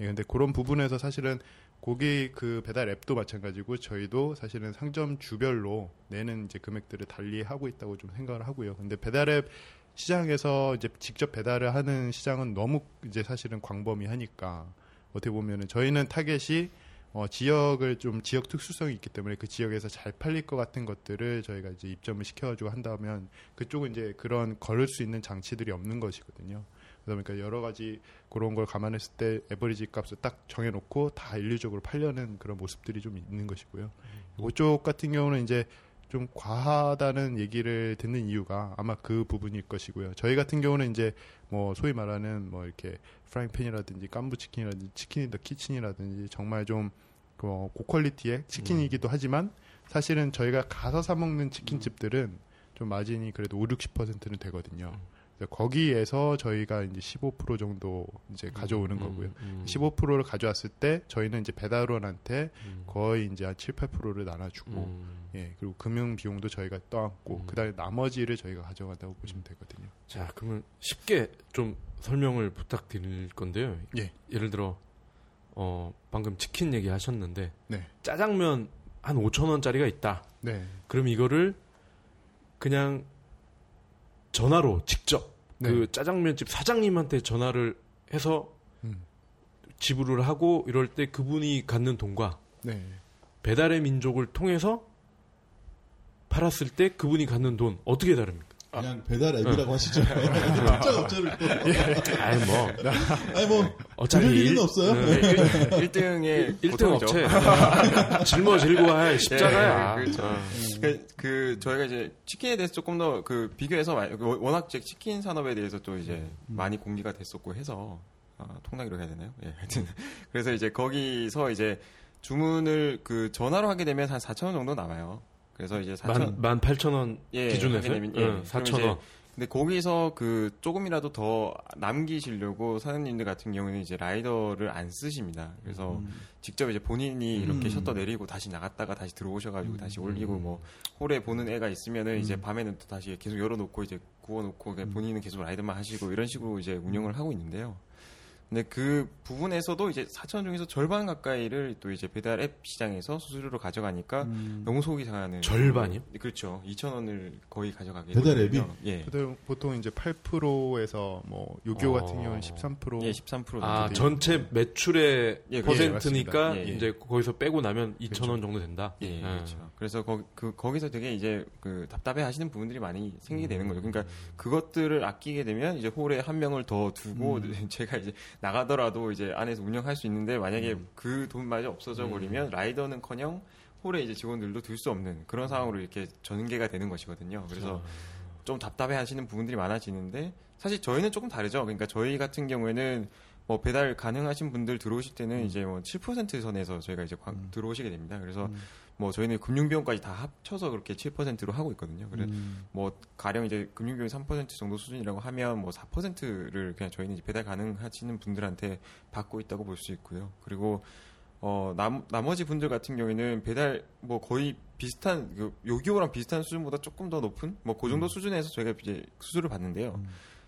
예, 근데 그런 부분에서 사실은 고기 그 배달 앱도 마찬가지고 저희도 사실은 상점 주별로 내는 이제 금액들을 달리 하고 있다고 좀 생각을 하고요. 근데 배달 앱 시장에서 이제 직접 배달을 하는 시장은 너무 이제 사실은 광범위하니까 어떻게 보면은 저희는 타겟이 어, 지역을 좀 지역 특수성이 있기 때문에 그 지역에서 잘 팔릴 것 같은 것들을 저희가 이제 입점을 시켜가지고 한다면 그쪽은 이제 그런 걸을 수 있는 장치들이 없는 것이거든요. 그러다 보니까 여러 가지 그런 걸 감안했을 때 에버리지 값을 딱 정해놓고 다 인류적으로 팔려는 그런 모습들이 좀 있는 것이고요. 이쪽 같은 경우는 이제 좀 과하다는 얘기를 듣는 이유가 아마 그 부분일 것이고요. 저희 같은 경우는 이제 뭐 소위 말하는 뭐 이렇게 프라이팬이라든지 깐부 치킨이라든지 치킨 인더 키친이라든지 정말 좀그 고quality의 치킨이기도 하지만 사실은 저희가 가서 사 먹는 치킨집들은 좀 마진이 그래도 5, 60%는 되거든요. 그래서 거기에서 저희가 이제 15% 정도 이제 가져오는 거고요. 음, 15%를 가져왔을 때 저희는 이제 배달원한테 음. 거의 이제 한 7, 8%를 나눠주고 음. 예 그리고 금융 비용도 저희가 떠안고 음. 그다음에 나머지를 저희가 가져간다고 보시면 되거든요. 자, 그러면 쉽게 좀 설명을 부탁드릴 건데요. 예. 예를 들어 어, 방금 치킨 얘기 하셨는데 네. 짜장면 한 5천 원짜리가 있다. 네. 그럼 이거를 그냥 전화로 직접 네. 그 짜장면집 사장님한테 전화를 해서 음. 지불을 하고 이럴 때 그분이 갖는 돈과 네. 배달의 민족을 통해서 팔았을 때 그분이 갖는 돈 어떻게 다릅니까? 그냥 배달 앱이라고 하시죠. 특정 업체를 또. 아니 뭐 아니 뭐 어차피 일- 없어요. 네, 1 등의 1등 업체 짊어질고 십자가야. 네, 그렇죠. 어. 그, 그 저희가 이제 치킨에 대해서 조금 더 그 비교해서 마- 그 워낙 이제 치킨 산업에 대해서 또 이제 많이 공개가 됐었고 해서 아, 통나기로 해야 되나요? 예, 하여튼 그래서 이제 거기서 이제 주문을 그 전화로 하게 되면 한 4천 원 정도 나와요. 그래서 이제 4천 만, 만 8천 원 예, 기준에서 하게 되면, 예. 응, 그럼 4천 이제 원. 근데 거기서 그 조금이라도 더 남기시려고 사장님들 같은 경우는 이제 라이더를 안 쓰십니다. 그래서 음. 직접 이제 본인이 이렇게 음. 셔터 내리고 다시 나갔다가 다시 들어오셔가지고 다시 올리고 뭐 홀에 보는 애가 있으면은 이제 밤에는 또 다시 계속 열어놓고 이제 구워놓고 그냥 본인은 계속 라이더만 하시고 이런 식으로 이제 운영을 하고 있는데요. 근데 그 부분에서도 이제 4천 원 중에서 절반 가까이를 또 이제 배달 앱 시장에서 수수료로 가져가니까 음. 너무 속이 상하는 절반이요? 그렇죠. 2천 원을 거의 가져가게 배달 되거든요. 앱이? 예. 보통, 보통 이제 8%에서 뭐 요기요 어. 같은 경우는 13% 예, 13% 정도 아. 전체 매출의 예, 퍼센트니까 맞습니다. 예, 예. 이제 거기서 빼고 나면 2천 그렇죠. 원 정도 된다. 예, 예. 그렇죠. 그래서 거, 그, 거기서 되게 이제 그 답답해 하시는 부분들이 많이 생기게 되는 거죠. 그러니까 그것들을 아끼게 되면 이제 홀에 한 명을 더 두고 제가 이제 나가더라도 이제 안에서 운영할 수 있는데 만약에 그 돈마저 없어져 버리면 라이더는 커녕 홀에 이제 직원들도 둘 수 없는 그런 상황으로 이렇게 전개가 되는 것이거든요. 그래서 좀 답답해 하시는 부분들이 많아지는데 사실 저희는 조금 다르죠. 그러니까 저희 같은 경우에는 뭐 배달 가능하신 분들 들어오실 때는 이제 뭐 7% 선에서 저희가 이제 광- 들어오시게 됩니다. 그래서 뭐 저희는 금융비용까지 다 합쳐서 그렇게 7%로 하고 있거든요. 그래 음. 뭐 가령 이제 금융비용이 3% 정도 수준이라고 하면 뭐 4%를 그냥 저희는 배달 가능하시는 분들한테 받고 있다고 볼 수 있고요. 그리고 어 남, 나머지 분들 같은 경우에는 배달 뭐 거의 비슷한 그 요기요랑 비슷한 수준보다 조금 더 높은 뭐 그 정도 수준에서 저희가 이제 수수료를 받는데요.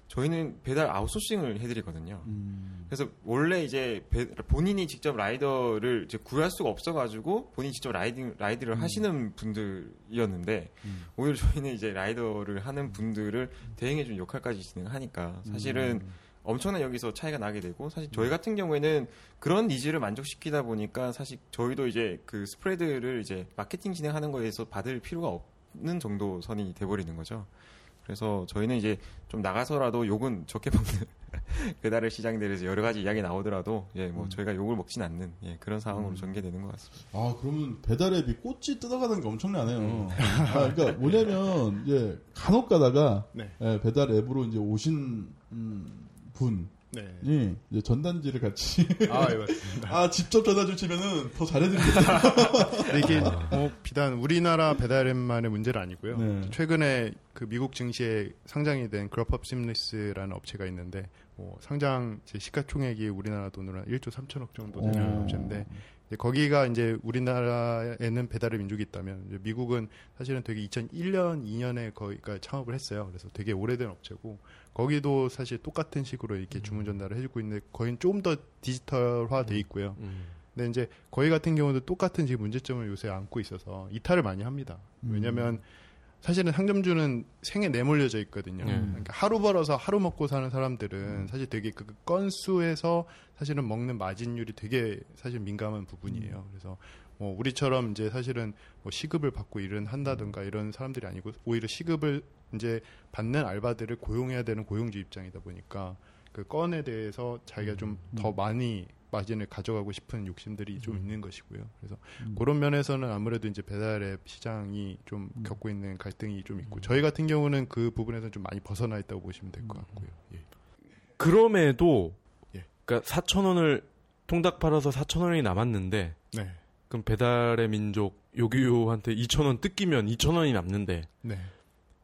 저희는 배달 아웃소싱을 해드리거든요. 음. 그래서 원래 이제 배- 본인이 직접 라이더를 이제 구할 수가 없어가지고 본인이 직접 riding ride를 하시는 분들이었는데 음. 오히려 저희는 이제 라이더를 하는 분들을 대행해준 역할까지 진행하니까 사실은 엄청난 여기서 차이가 나게 되고 사실 저희 같은 경우에는 그런 needs를 만족시키다 보니까 사실 저희도 이제 그 spread를 이제 마케팅 진행하는 거에서 받을 필요가 없는 정도 선이 돼버리는 거죠. 그래서 저희는 이제 좀 나가서라도 욕은 적게 먹는 배달의 시장에 대해서 여러 가지 이야기 나오더라도 예뭐 저희가 욕을 먹진 않는 예 그런 상황으로 전개되는 것 같습니다. 아, 그러면 배달 앱이 꽃이 뜯어가는 게 엄청나네요. 아, 그러니까 뭐냐면, 이제 간혹 가다가 네. 예, 배달 앱으로 이제 오신 음, 분 이 네. 이제 전단지를 같이 아, 예, 맞습니다. 아, 직접 전화 주시면은 더 잘해드리겠다. 이게 뭐 비단 우리나라 배달앱만의 문제는 아니고요. 네. 최근에 그 미국 증시에 상장이 된 그룹업 심리스라는 업체가 있는데 뭐 상장 제 시가총액이 우리나라 돈으로 한 1조 3천억 정도 되는 오. 업체인데 이제 거기가 이제 우리나라에는 배달의 민족이 있다면 이제 미국은 사실은 되게 2001년 2년에 거기가 창업을 했어요. 그래서 되게 오래된 업체고 거기도 사실 똑같은 식으로 이렇게 주문 전달을 해주고 있는데 거긴 조금 더 디지털화 돼 있고요. 음. 근데 이제 거기 같은 경우도 똑같은 지금 문제점을 요새 안고 있어서 이탈을 많이 합니다. 왜냐하면 사실은 상점주는 생에 내몰려져 있거든요. 네. 그러니까 하루 벌어서 하루 먹고 사는 사람들은 사실 되게 그 건수에서 사실은 먹는 마진율이 되게 사실 민감한 부분이에요. 그래서 뭐 우리처럼 이제 사실은 뭐 시급을 받고 일은 한다든가 이런 사람들이 아니고 오히려 시급을 이제 받는 알바들을 고용해야 되는 고용주 입장이다 보니까 그 건에 대해서 자기가 좀 더 많이 마진을 가져가고 싶은 욕심들이 좀 음. 있는 것이고요. 그래서 음. 그런 면에서는 아무래도 이제 배달앱 시장이 좀 음. 겪고 있는 갈등이 좀 있고 저희 같은 경우는 그 부분에서는 좀 많이 벗어나 있다고 보시면 될것 음. 같고요. 예. 그럼에도 예. 그러니까 4천 원을 통닭 팔아서 4천 원이 남았는데 네. 그럼 배달의 민족 요기요한테 2천 원 뜯기면 2천 원이 남는데 네.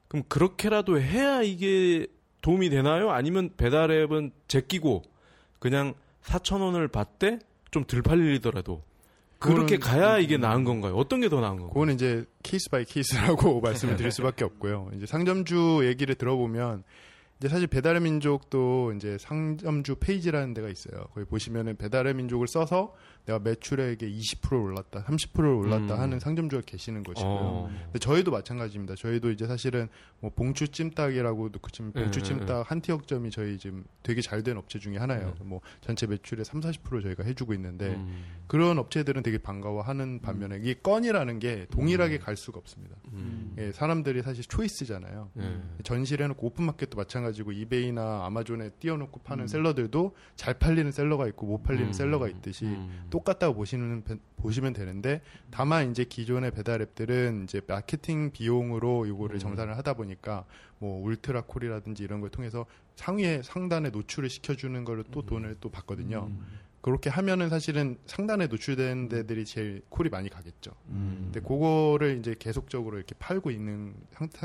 그럼 그렇게라도 해야 이게 도움이 되나요? 아니면 배달앱은 제끼고 그냥 4천 원을 받되 좀 덜 팔리더라도 그렇게 가야 이게 나은 건가요? 어떤 게 더 나은 건가요? 그거는 이제 case by case라고 말씀을 드릴 수밖에 없고요. 이제 상점주 얘기를 들어보면 이제 사실 배달의 민족도 이제 상점주 페이지라는 데가 있어요. 거기 보시면은 배달의 민족을 써서 내가 매출액의 20%를 올랐다, 30%를 올랐다 음. 하는 상점주가 계시는 것이고요. 어. 근데 저희도 마찬가지입니다. 저희도 이제 사실은 뭐 봉추 찜닭이라고도 그치면 봉추 예, 찜닭 한티역점이 저희 지금 되게 잘 된 업체 중에 하나예요. 예. 뭐 전체 매출의 3, 40% 저희가 해주고 있는데 음. 그런 업체들은 되게 반가워하는 반면에 이 건이라는 게 동일하게 갈 수가 없습니다. 음. 예, 사람들이 사실 초이스잖아요. 예. 전시를 해놓고 오픈마켓도 마찬가지고 이베이나 아마존에 띄워놓고 파는 음. 셀러들도 잘 팔리는 셀러가 있고 못 팔리는 음. 셀러가 있듯이 음. 똑같다고 보시는 배- 보시면 되는데 다만 이제 기존의 배달 앱들은 이제 마케팅 비용으로 이거를 음. 정산을 하다 보니까 뭐 울트라 콜이라든지 이런 걸 통해서 상위에 상단에 노출을 시켜주는 걸로 또 음. 돈을 또 받거든요. 음. 그렇게 하면은 사실은 상단에 노출된 데들이 제일 콜이 많이 가겠죠. 음. 근데 그거를 이제 계속적으로 이렇게 팔고 있는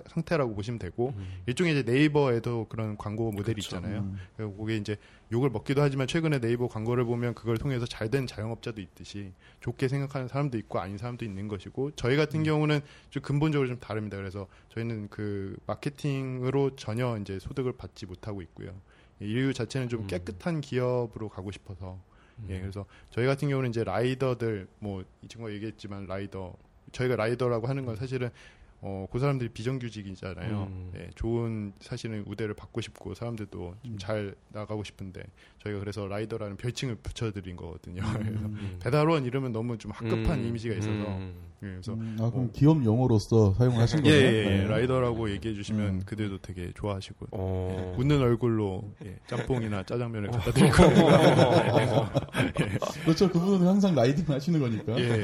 상태, 라고 보시면 되고 음. 일종의 이제 네이버에도 그런 광고 모델이 그렇죠. 있잖아요. 음. 그리고 그게 이제 욕을 먹기도 하지만 최근에 네이버 광고를 보면 그걸 통해서 잘 된 자영업자도 있듯이 좋게 생각하는 사람도 있고 아닌 사람도 있는 것이고 저희 같은 경우는 좀 근본적으로 좀 다릅니다. 그래서 저희는 그 마케팅으로 전혀 이제 소득을 받지 못하고 있고요. 이 이유 자체는 좀 음. 깨끗한 기업으로 가고 싶어서 음. 예, 그래서 저희 같은 경우는 이제 라이더들 뭐 이 친구가 얘기했지만 라이더 저희가 라이더라고 하는 건 사실은 어, 그 사람들이 비정규직이잖아요. 음. 예, 좋은 사실은 우대를 받고 싶고 사람들도 좀 음. 잘 나가고 싶은데 저희가 그래서 라이더라는 별칭을 붙여드린 거거든요. 그래서 음. 배달원 이름은 너무 좀 학급한 음. 이미지가 있어서 음. 예, 그래서 음, 아, 그럼 뭐- 기업 용어로서 사용을 하신 예, 거예요? 예, 예. 네. 라이더라고 얘기해 주시면 음. 그들도 되게 좋아하시고 어. 웃는 얼굴로 예, 짬뽕이나 짜장면을 갖다 드릴 어. 거예요. 그렇죠. 그분은 항상 라이딩 하시는 거니까. 예,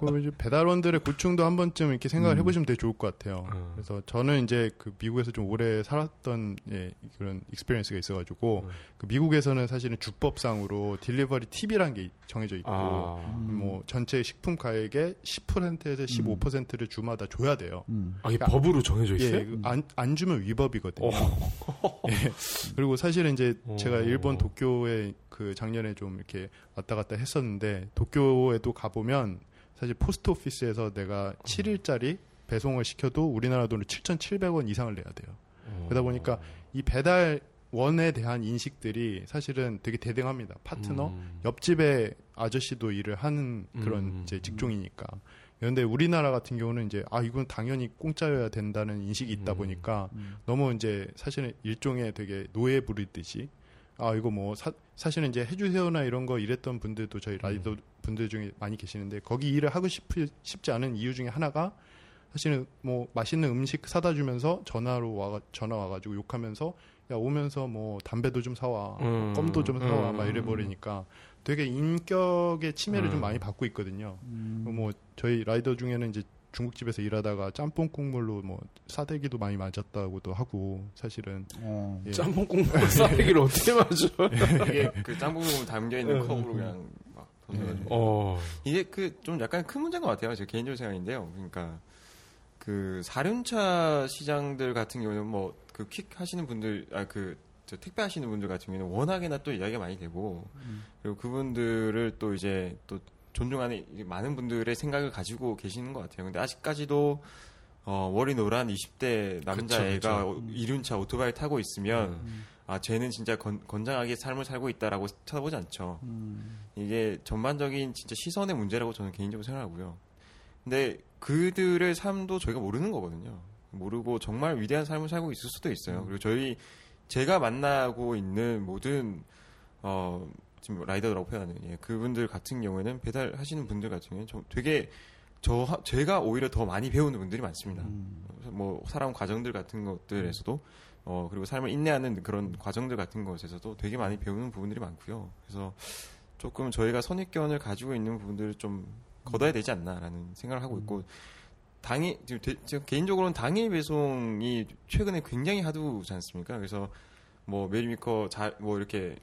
그 이제 배달원들의 고충도 한 번쯤 이렇게 생각을 음. 해보시면 되게 좋을 것 같아요. 음. 그래서 저는 이제 그 미국에서 좀 오래 살았던 예, 그런 experience가 있어가지고 음. 그 미국에서는 사실은 주법상으로 delivery tip이라는 게 정해져 있고 아. 음. 뭐 전체 식품 가액의 10%에서 15%를 주마다 줘야 돼요. 음. 아, 이게 법으로 정해져 있어요? 예, 그 안, 안 주면 위법이거든요. 어. 예. 그리고 사실은 이제 어. 제가 일본 도쿄에 그 작년에 좀 이렇게 왔다 갔다 했었는데 도쿄에도 가보면 사실 post office에서 내가 7일짜리 배송을 시켜도 우리나라 돈으로 7,700원 이상을 내야 돼요. 그러다 보니까 이 배달 원에 대한 인식들이 사실은 되게 대등합니다. 파트너, 음. 옆집에 아저씨도 일을 하는 그런 음. 이제 직종이니까. 그런데 우리나라 같은 경우는 이제 아 이건 당연히 공짜여야 된다는 인식이 있다 음. 보니까 음. 너무 이제 사실은 일종의 되게 노예 부리듯이 아 이거 뭐 사, 사실은 이제 해주세요나 이런 거 일했던 분들도 저희 라이더 분들 중에 많이 계시는데 거기 일을 하고 싶, 싶지 않은 이유 중에 하나가 사실은 뭐 맛있는 음식 사다 주면서 전화로 와 전화 와가지고 욕하면서 야 오면서 뭐 담배도 좀 사와 음. 껌도 좀 사와 음. 막 이래 버리니까 되게 인격의 침해를 음. 좀 많이 받고 있거든요. 음. 뭐 저희 라이더 중에는 이제 중국집에서 일하다가 짬뽕 국물로 뭐 싸대기도 많이 맞았다고도 하고 사실은 어. 예. 짬뽕 국물 싸대기를 어떻게 맞아? 이게 그 짬뽕 담겨 있는 음. 컵으로 그냥 막 던져가지고 어. 이게 그 좀 약간 큰 문제인 것 같아요. 제 개인적인 생각인데요. 그러니까 그 사륜차 시장들 같은 경우는 뭐 그 퀵 하시는 분들 아 그 택배 하시는 분들 같은 경우는 워낙에나 또 이야기가 많이 되고 그리고 그분들을 또 이제 또 존중하는 이 많은 분들의 생각을 가지고 계시는 것 같아요. 근데 아직까지도 어, 월이 노란 20대 남자애가 이륜차 오토바이 타고 있으면 음. 아 쟤는 진짜 건, 건장하게 삶을 살고 있다라고 쳐다보지 않죠. 음. 이게 전반적인 진짜 시선의 문제라고 저는 개인적으로 생각하고요. 근데 그들의 삶도 저희가 모르는 거거든요. 모르고 정말 위대한 삶을 살고 있을 수도 있어요. 그리고 저희 제가 만나고 있는 모든 어 지금 라이더라고 표현하는 예, 그분들 같은 경우에는 배달하시는 분들 같은 경우에는 좀 되게 저 제가 오히려 더 많이 배우는 분들이 많습니다. 음. 뭐 사람 과정들 같은 것들에서도 어 그리고 삶을 인내하는 그런 과정들 같은 것에서도 되게 많이 배우는 부분들이 많고요. 그래서 조금 저희가 선입견을 가지고 있는 부분들을 좀 걷어야 되지 않나라는 생각을 하고 있고 당일 지금 대- 지금 개인적으로는 당일 배송이 최근에 굉장히 화두지 않습니까? 그래서 뭐 Mary Meeker 잘뭐 이렇게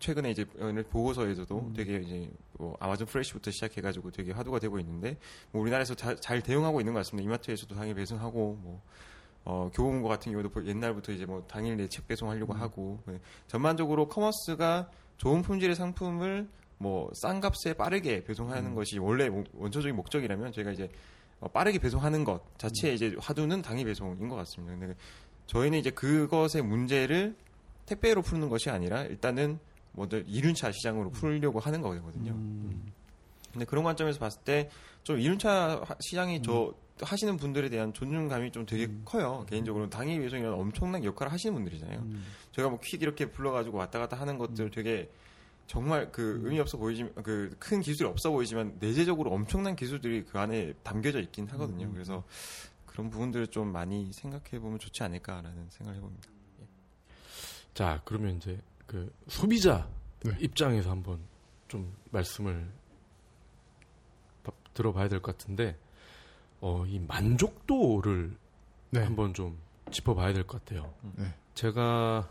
최근에 이제 보고서에서도 되게 이제 뭐 아마존 프레시부터 시작해가지고 되게 화두가 되고 있는데 뭐 우리나라에서 자- 잘 대응하고 있는 것 같습니다. 이마트에서도 당일 배송하고 뭐 어, 교보문고 같은 경우도 보- 옛날부터 이제 뭐 당일 내 책 배송하려고 하고 네. 전반적으로 commerce가 좋은 품질의 상품을 뭐 싼 값에 빠르게 배송하는 것이 원래 뭐 원초적인 목적이라면 저희가 이제 어, 빠르게 배송하는 것 자체의 이제 화두는 당일 배송인 것 같습니다. 근데 저희는 이제 그것의 문제를 택배로 푸는 것이 아니라 일단은 먼저 이륜차 시장으로 풀려고 하는 거거든요. 근데 그런 관점에서 봤을 때 좀 이륜차 하- 시장이 저 하시는 분들에 대한 존중감이 좀 되게 커요. 개인적으로 당일 배송이라는 엄청난 역할을 하시는 분들이잖아요. 제가 뭐 퀵 이렇게 불러가지고 왔다 갔다 하는 것들 되게 정말 그 의미 없어 보이지만 그 큰 기술이 없어 보이지만 내재적으로 엄청난 기술들이 그 안에 담겨져 있긴 하거든요. 그래서 그런 부분들을 좀 많이 생각해 보면 좋지 않을까라는 생각을 해봅니다. 자, 그러면 이제 그 소비자 네. 입장에서 한번 좀 말씀을 바- 들어봐야 될 것 같은데, 어, 이 만족도를 네. 한번 좀 짚어봐야 될 것 같아요. 네. 제가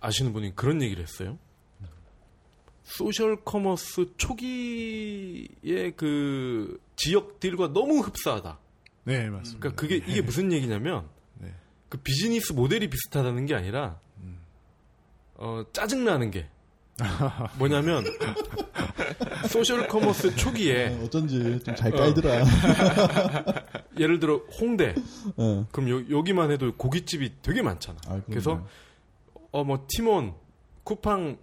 아시는 분이 그런 얘기를 했어요. social commerce 초기의 그 지역들과 너무 흡사하다. 네, 맞습니다. 그러니까 그게 이게 무슨 얘기냐면 네. 그 비즈니스 모델이 비슷하다는 게 아니라 어, 짜증 나는 게 뭐냐면 social commerce 초기에 어, 어쩐지 좀잘 어. 깔더라. 예를 들어 홍대 어. 그럼 여, 여기만 해도 고깃집이 되게 많잖아. 아, 그래서 어 뭐 팀원 쿠팡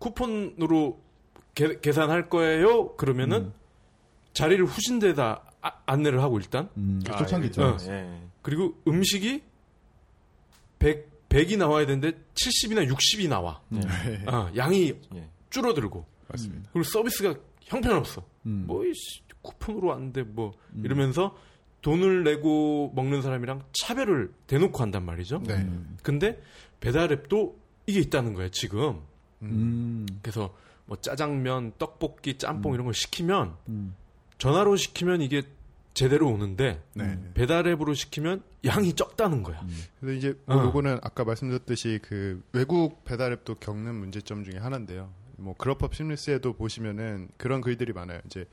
쿠폰으로 계, 계산할 거예요. 그러면은 음. 자리를 후신데다 아- 안내를 하고 일단 음, 아, 초창기죠. 어. 예. 그리고 음식이 100 100이 나와야 되는데 70이나 60이 나와. 음. 네, 아, 양이 예. 줄어들고 맞습니다. 그리고 서비스가 형편없어. 음. 뭐 이씨, 쿠폰으로 왔는데 뭐 음. 이러면서 돈을 내고 먹는 사람이랑 차별을 대놓고 한단 말이죠. 네. 음. 근데 배달앱도 이게 있다는 거예요, 지금. 음. 그래서 뭐 짜장면, 떡볶이, 짬뽕 이런 걸 시키면 음. 전화로 시키면 이게 제대로 오는데 네. 배달앱으로 시키면 양이 적다는 거야. 그래서 이제 어. 뭐 요거는 아까 말씀드렸듯이 그 외국 배달앱도 겪는 문제점 중에 하나인데요. 뭐 Grubhub Seamless에도 보시면은 그런 글들이 많아요. 이제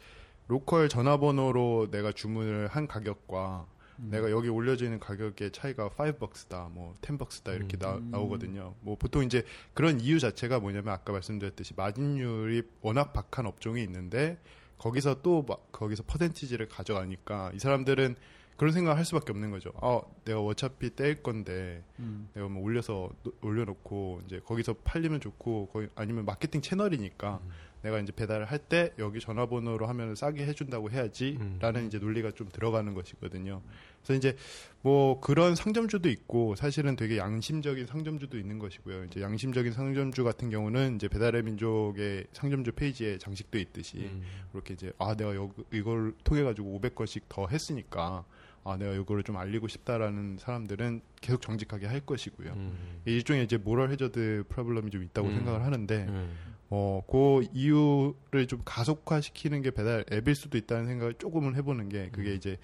local 전화번호로 내가 주문을 한 가격과 내가 여기 올려져 있는 가격의 차이가 5 bucks다, 뭐 10 bucks다 이렇게 나, 나오거든요. 뭐 보통 이제 그런 이유 자체가 뭐냐면 아까 말씀드렸듯이 마진율이 워낙 박한 업종이 있는데 거기서 또막 거기서 percentage를 가져가니까 이 사람들은 그런 생각을 할 수밖에 없는 거죠. 어, 내가 어차피 떼일 건데 음. 내가 뭐 올려서 노- 올려놓고 이제 거기서 팔리면 좋고 거기 아니면 마케팅 채널이니까 내가 이제 배달을 할 때 여기 전화번호로 하면 싸게 해준다고 해야지라는 음. 이제 논리가 좀 들어가는 것이거든요. 그래서 이제 뭐 그런 상점주도 있고 사실은 되게 양심적인 상점주도 있는 것이고요. 이제 양심적인 상점주 같은 경우는 이제 배달의 민족의 상점주 페이지에 장식돼 있듯이 음. 그렇게 이제 아 내가 여, 이걸 통해 가지고 500건씩 더 했으니까 아 내가 이거를 좀 알리고 싶다라는 사람들은 계속 정직하게 할 것이고요. 음. 일종의 이제 모럴 해저드 프로블럼이 좀 있다고 음. 생각을 하는데 음. 어, 그 이유를 좀 가속화시키는 게 배달 앱일 수도 있다는 생각을 조금은 해보는 게 그게 이제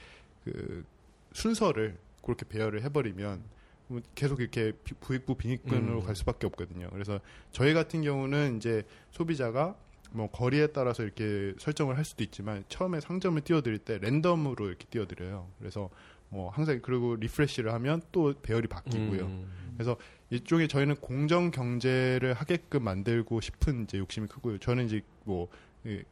그 순서를 그렇게 배열을 해버리면 뭐 계속 이렇게 비- 부익부 빈익빈으로 음. 갈 수밖에 없거든요. 그래서 저희 같은 경우는 이제 소비자가 뭐 거리에 따라서 이렇게 설정을 할 수도 있지만 처음에 상점을 띄워드릴 때 랜덤으로 이렇게 띄워드려요. 그래서 뭐 항상 그리고 refresh를 하면 또 배열이 바뀌고요. 음. 일종의 저희는 공정 경제를 하게끔 만들고 싶은 이제 욕심이 크고요. 저는 이제 뭐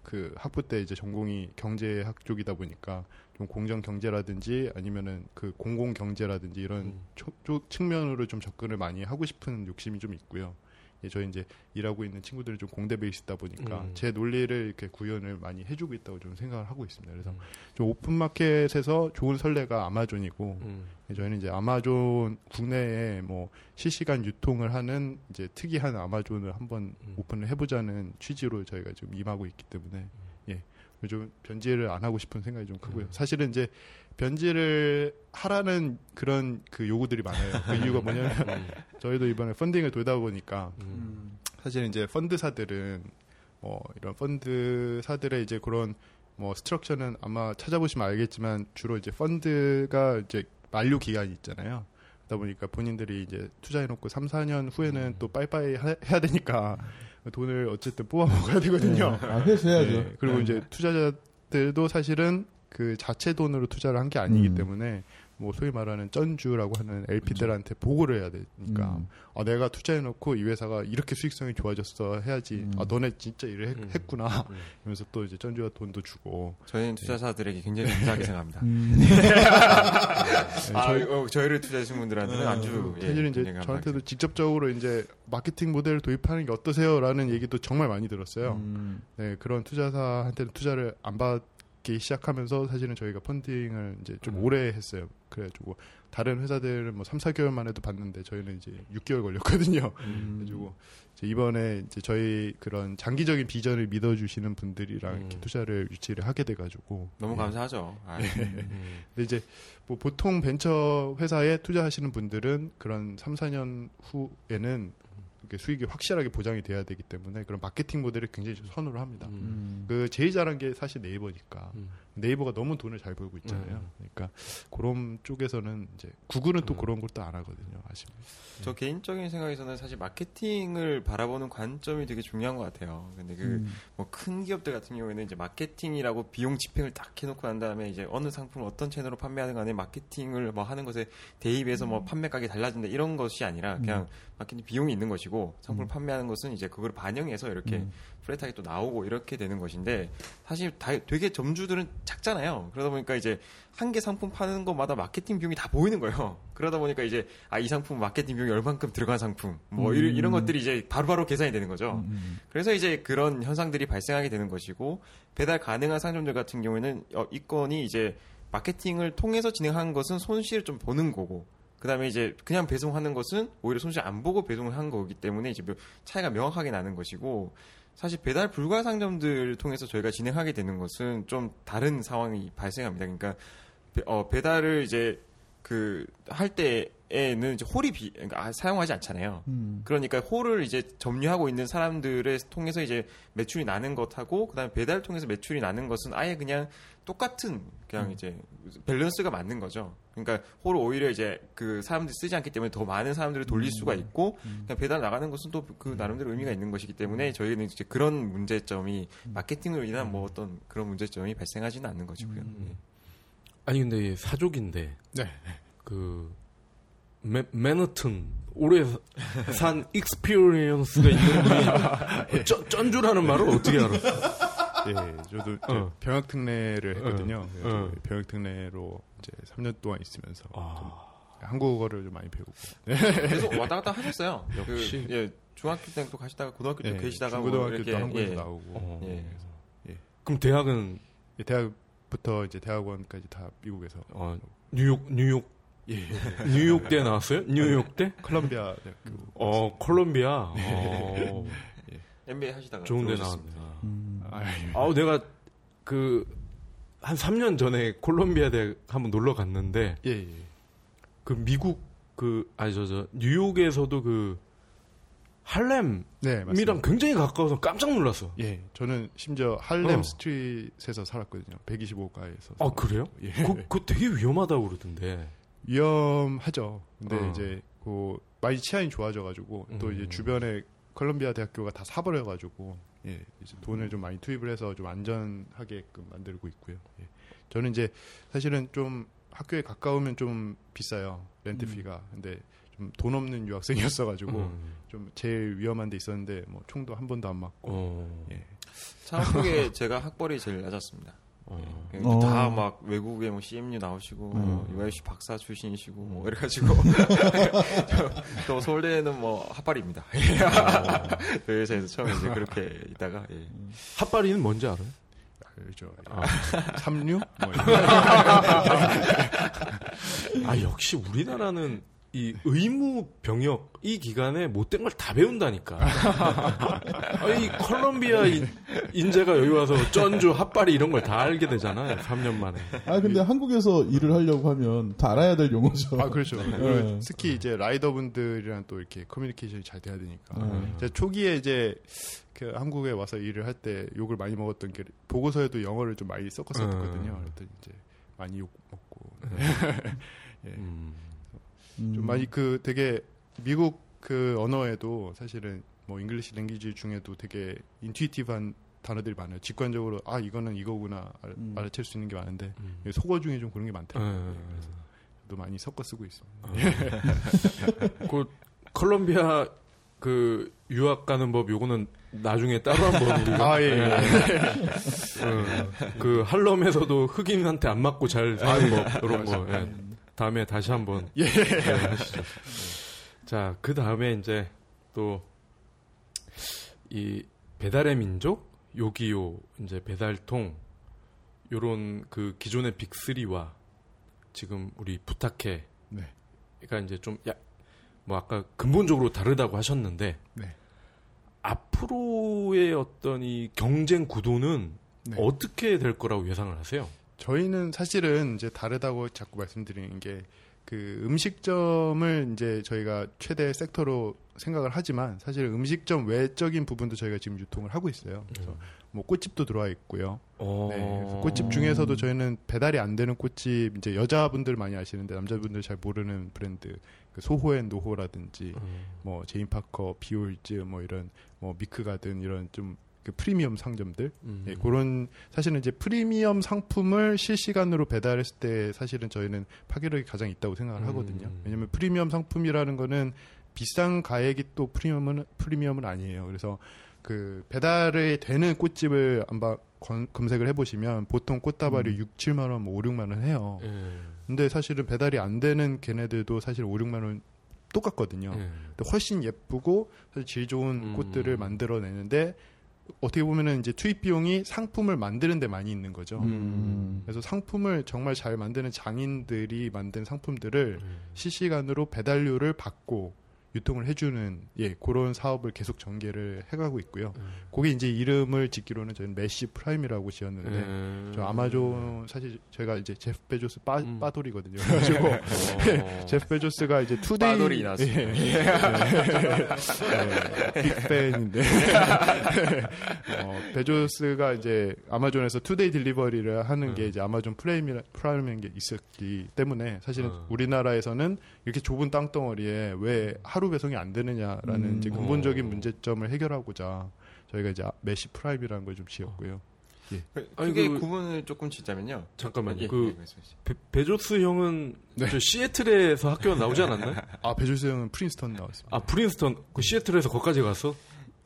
그 학부 때 이제 전공이 경제학 쪽이다 보니까 좀 공정 경제라든지 아니면은 그 공공 경제라든지 이런 음. 측면으로 좀 접근을 많이 하고 싶은 욕심이 좀 있고요. 예, 저희 이제 일하고 있는 친구들이 좀 공대 베이스다 보니까 음. 제 논리를 이렇게 구현을 많이 해주고 있다고 좀 생각을 하고 있습니다. 그래서 음. 좀 오픈 마켓에서 좋은 선례가 아마존이고 음. 저희는 이제 아마존 국내에 뭐 실시간 유통을 하는 이제 특이한 아마존을 한번 음. 오픈을 해보자는 취지로 저희가 지금 임하고 있기 때문에 예 좀 변질을 안 하고 싶은 생각이 좀 크고요. 사실은 이제 변질을 하라는 그런 그 요구들이 많아요. 그 이유가 뭐냐면 저희도 이번에 펀딩을 돌다 보니까 음. 사실 이제 펀드사들은 뭐 이런 펀드사들의 이제 그런 뭐 스트럭처는 아마 찾아보시면 알겠지만 주로 이제 펀드가 이제 만료 기간이 있잖아요. 그러다 보니까 본인들이 이제 투자해놓고 3, 4년 후에는 또 빠이빠이 하- 해야 되니까 돈을 어쨌든 뽑아 먹어야 되거든요. 아, 회수해야죠. 네, 그리고 네. 이제 투자자들도 사실은 그 자체 돈으로 투자를 한 게 아니기 음. 때문에 뭐 소위 말하는 쩐주라고 하는 LP들한테 보고를 해야 되니까 음. 아, 내가 투자해놓고 이 회사가 이렇게 수익성이 좋아졌어 해야지 음. 아 너네 진짜 일을 했, 음. 했구나 음. 이러면서 또 이제 쩐주가 돈도 주고 저희는 투자사들에게 굉장히 감사하게 생각합니다. 음. 네, 아, 저희 어, 저희를 투자하신 분들한테는 아주 예, 사실은 이제 저한테도 직접적으로 이제 마케팅 모델을 도입하는 게 어떠세요라는 얘기도 정말 많이 들었어요. 음. 네, 그런 투자사한테는 투자를 안 받 기 시작하면서 사실은 저희가 펀딩을 이제 좀 음. 오래 했어요. 그래가지고 다른 회사들은 뭐 3, 4개월 만에도 받는데 저희는 이제 6개월 걸렸거든요. 음. 그래가지고 이제 이번에 이제 저희 그런 장기적인 비전을 믿어주시는 분들이랑 이렇게 음. 투자를 유치를 하게 돼가지고 너무 예. 감사하죠. 아, 음. 근데 이제 뭐 보통 벤처 회사에 투자하시는 분들은 그런 3, 4년 후에는 이렇게 수익이 확실하게 보장이 돼야 되기 때문에 그런 마케팅 모델을 굉장히 좀 선호를 합니다. 음. 음. 그 제일 잘한 게 사실 네이버니까 음. 네이버가 너무 돈을 잘 벌고 있잖아요. 음. 그러니까 그런 쪽에서는 이제 구글은 또 음. 그런 것도 안 하거든요. 아쉽네. 저 개인적인 생각에서는 사실 마케팅을 바라보는 관점이 되게 중요한 것 같아요. 근데 그 음. 뭐큰 기업들 같은 경우에는 이제 마케팅이라고 비용 집행을 딱 해놓고 난 다음에 이제 어느 상품을 어떤 채널로 판매하는 간에 마케팅을 뭐 하는 것에 대입해서 뭐 판매 가격이 달라진다 이런 것이 아니라 그냥 마케팅 비용이 있는 것이고 상품을 음. 판매하는 것은 이제 그걸 반영해서 이렇게 음. 플랫하게 또 나오고 이렇게 되는 것인데 사실 다 되게 점주들은 작잖아요. 그러다 보니까 이제 한 개 상품 파는 것마다 마케팅 비용이 다 보이는 거예요. 그러다 보니까 이제 아 이 상품 마케팅 비용이 얼만큼 들어간 상품 뭐 이런, 음. 이런 것들이 이제 바로 바로 계산이 되는 거죠. 음. 그래서 이제 그런 현상들이 발생하게 되는 것이고 배달 가능한 상점들 같은 경우에는 어, 이 건이 이제 마케팅을 통해서 진행한 것은 손실을 좀 보는 거고 그다음에 이제 그냥 배송하는 것은 오히려 손실 안 보고 배송을 한 거기 때문에 이제 묘- 차이가 명확하게 나는 것이고 사실 배달 불가 상점들을 통해서 저희가 진행하게 되는 것은 좀 다른 상황이 발생합니다. 그러니까 배, 어, 배달을 이제 그 할 때에는 이제 홀이 비, 그러니까 아, 사용하지 않잖아요. 음. 그러니까 홀을 이제 점유하고 있는 사람들을 통해서 이제 매출이 나는 것하고 그다음에 배달 통해서 매출이 나는 것은 아예 그냥 똑같은 그냥 음. 이제 밸런스가 맞는 거죠. 그러니까 홀을 오히려 이제 그 사람들이 쓰지 않기 때문에 더 많은 사람들을 돌릴 음. 수가 있고 음. 그냥 배달 나가는 것은 또 그 나름대로 의미가 있는 것이기 때문에 저희는 이제 그런 문제점이 음. 마케팅으로 인한 뭐 어떤 그런 문제점이 발생하지는 않는 것이고요. 음. 예. 아니 근데 사족인데 네. 그 맨, 맨하튼 오래 산 experience가 있는 분이 쩐, 쩐주라는 말을 어떻게 알았어? 예, 저도 어. 병역 특례를 했거든요. 어. 어. 병역 특례로 이제 3년 동안 있으면서 아. 좀 한국어를 좀 많이 배우고. 계속 왔다 갔다 하셨어요. 역시. 그, 예, 중학교 때도 가시다가 고등학교 때 예, 계시다가 뭐 중고등학교 이렇게 때 한국에서 예. 나오고. 어. 예. 그럼 대학은 예, 대학부터 이제 대학원까지 다 미국에서. 어, 뉴욕 뉴욕 예. 뉴욕 대 나왔어요? 뉴욕 대? 콜롬비아 대학교. 어 콜롬비아. 어, MBA 하시다가 좋은데 들어오셨습니다. 나왔네. 음. 아유, 아우 내가 그 한 3년 전에 콜롬비아 대학 한번 놀러 갔는데 예, 예. 그 미국 그 아니 저저 뉴욕에서도 그 할렘이랑 네. 굉장히 가까워서 깜짝 놀랐어. 예, 저는 심지어 할렘 어. 스트릿에서 살았거든요. 125가에서. 아 그래요? 예. 그, 그 되게 위험하다고 그러던데. 위험하죠. 근데 어. 이제 그 많이 치안이 좋아져가지고 또 음. 이제 주변에 콜롬비아 대학교가 다 사버려가지고 예 이제 돈을 좀 많이 투입을 해서 좀 안전하게끔 만들고 있고요. 예. 저는 이제 사실은 좀 학교에 가까우면 좀 비싸요 렌트비가. 근데 좀 돈 없는 유학생이었어가지고 음. 좀 제일 위험한 데 있었는데 뭐 총도 한 번도 안 맞고 어. 예. 한국에 제가 학벌이 제일 낮았습니다. 어. 어. 다막 외국에 뭐 CMU 나오시고 음. 뭐 UIC 박사 출신이시고 뭐 이래가지고 저- 또 서울대는 뭐 핫발입니다. 그 회사에서 처음에 이제 그렇게 있다가 예. 핫바리는 뭔지 알아요? 알죠. 아. 삼류? 뭐 아 역시 우리나라는 이 의무 병역 이 기간에 못된 걸 다 배운다니까. 아니 컬럼비아 인, 인재가 여기 와서 쩐주 핫바리 이런 걸 다 알게 되잖아요. 3년 만에. 아 근데 한국에서 일을 하려고 하면 다 알아야 될 용어죠. 아 그렇죠. 네. 특히 이제 라이더분들이랑 또 이렇게 커뮤니케이션이 잘 돼야 되니까. 네. 제가 초기에 이제 그 한국에 와서 일을 할 때 욕을 많이 먹었던 게 보고서에도 영어를 좀 많이 섞었었거든요. 음. 그랬더니 이제 많이 욕 먹고 예. 음. 음. 좀 많이 그 되게 미국 그 언어에도 사실은 뭐 English language 중에도 되게 intuitive한 단어들이 많아요. 직관적으로 아 이거는 이거구나 알, 음. 아차릴 수 있는 게 많은데 음. 속어 중에 좀 그런 게 많더라고요. 예. 예, 그래서 또 많이 섞어 쓰고 있습니다. 그 컬럼비아 그 유학 가는 법 요거는 나중에 따로 한번 우리가 아, 예, 예. 어, 그 할럼에서도 흑인한테 안 맞고 잘 사는 법 이런 거 예. 다음에 다시 한번 예. 네, 하시죠. 자, 그 다음에 이제 또 이 배달의 민족, 요기요, 이제 배달통 요런 그 기존의 빅3와 지금 우리 부탁해 네. 가 이제 좀 야, 뭐 아까 근본적으로 다르다고 하셨는데 네. 앞으로의 어떤 이 경쟁 구도는 네. 어떻게 될 거라고 예상을 하세요? 저희는 사실은 이제 다르다고 자꾸 말씀드리는 게 그 음식점을 이제 저희가 최대 섹터로 생각을 하지만 사실 음식점 외적인 부분도 저희가 지금 유통을 하고 있어요. 그래서 뭐 꽃집도 들어와 있고요. 어... 네, 꽃집 중에서도 저희는 배달이 안 되는 꽃집 이제 여자분들 많이 아시는데 남자분들 잘 모르는 브랜드 그 소호앤노호라든지 음. 뭐 제인 파커, 비올즈 뭐 이런 뭐 미크가든 이런 좀 그 프리미엄 상점들 음. 예, 그런 사실은 이제 프리미엄 상품을 실시간으로 배달했을 때 사실은 저희는 파괴력이 가장 있다고 생각을 하거든요. 음. 왜냐하면 프리미엄 상품이라는 거는 비싼 가액이 또 프리미엄은 프리미엄은 아니에요. 그래서 그 배달이 되는 꽃집을 한번 건- 검색을 해보시면 보통 꽃다발이 6, 7만 원, 뭐 5, 6만 원 해요. 예. 근데 사실은 배달이 안 되는 걔네들도 사실 5, 6만 원 똑같거든요. 예. 근데 훨씬 예쁘고 사실 질 좋은 음. 꽃들을 만들어내는데 어떻게 보면은 이제 투입 비용이 상품을 만드는 데 많이 있는 거죠. 음. 그래서 상품을 정말 잘 만드는 장인들이 만든 상품들을 실시간으로 배달료를 받고 유통을 해주는 예 그런 사업을 계속 전개를 해가고 있고요. 음. 그게 이제 이름을 짓기로는 저희는 메시 프라임이라고 지었는데 예. 저 아마존 사실 저희가 이제 제프 베조스 빠, 음. 빠돌이거든요. 그래가지고 어. 제프 베조스가 이제 two-day 빠돌이 나왔습니다. 예. 예. big fan인데 어, 베조스가 이제 아마존에서 two-day delivery를 하는 게 음. 이제 아마존 프라임이 프라임인 게 있었기 때문에 사실은 음. 우리나라에서는 이렇게 좁은 땅덩어리에 왜 하루 배송이 안 되느냐라는 음. 이제 근본적인 어. 문제점을 해결하고자 저희가 이제 메시 프라임이라는 걸 좀 지었고요. 아니, 크게 그- 구분을 조금 짓자면요. 잠깐만요. 예, 그 예. 베, 베조스 형은 네. 저 시애틀에서 학교 나오지 않았나요? 아 베조스 형은 프린스턴 나왔습니다. 아 프린스턴 그 시애틀에서 거기까지 갔어?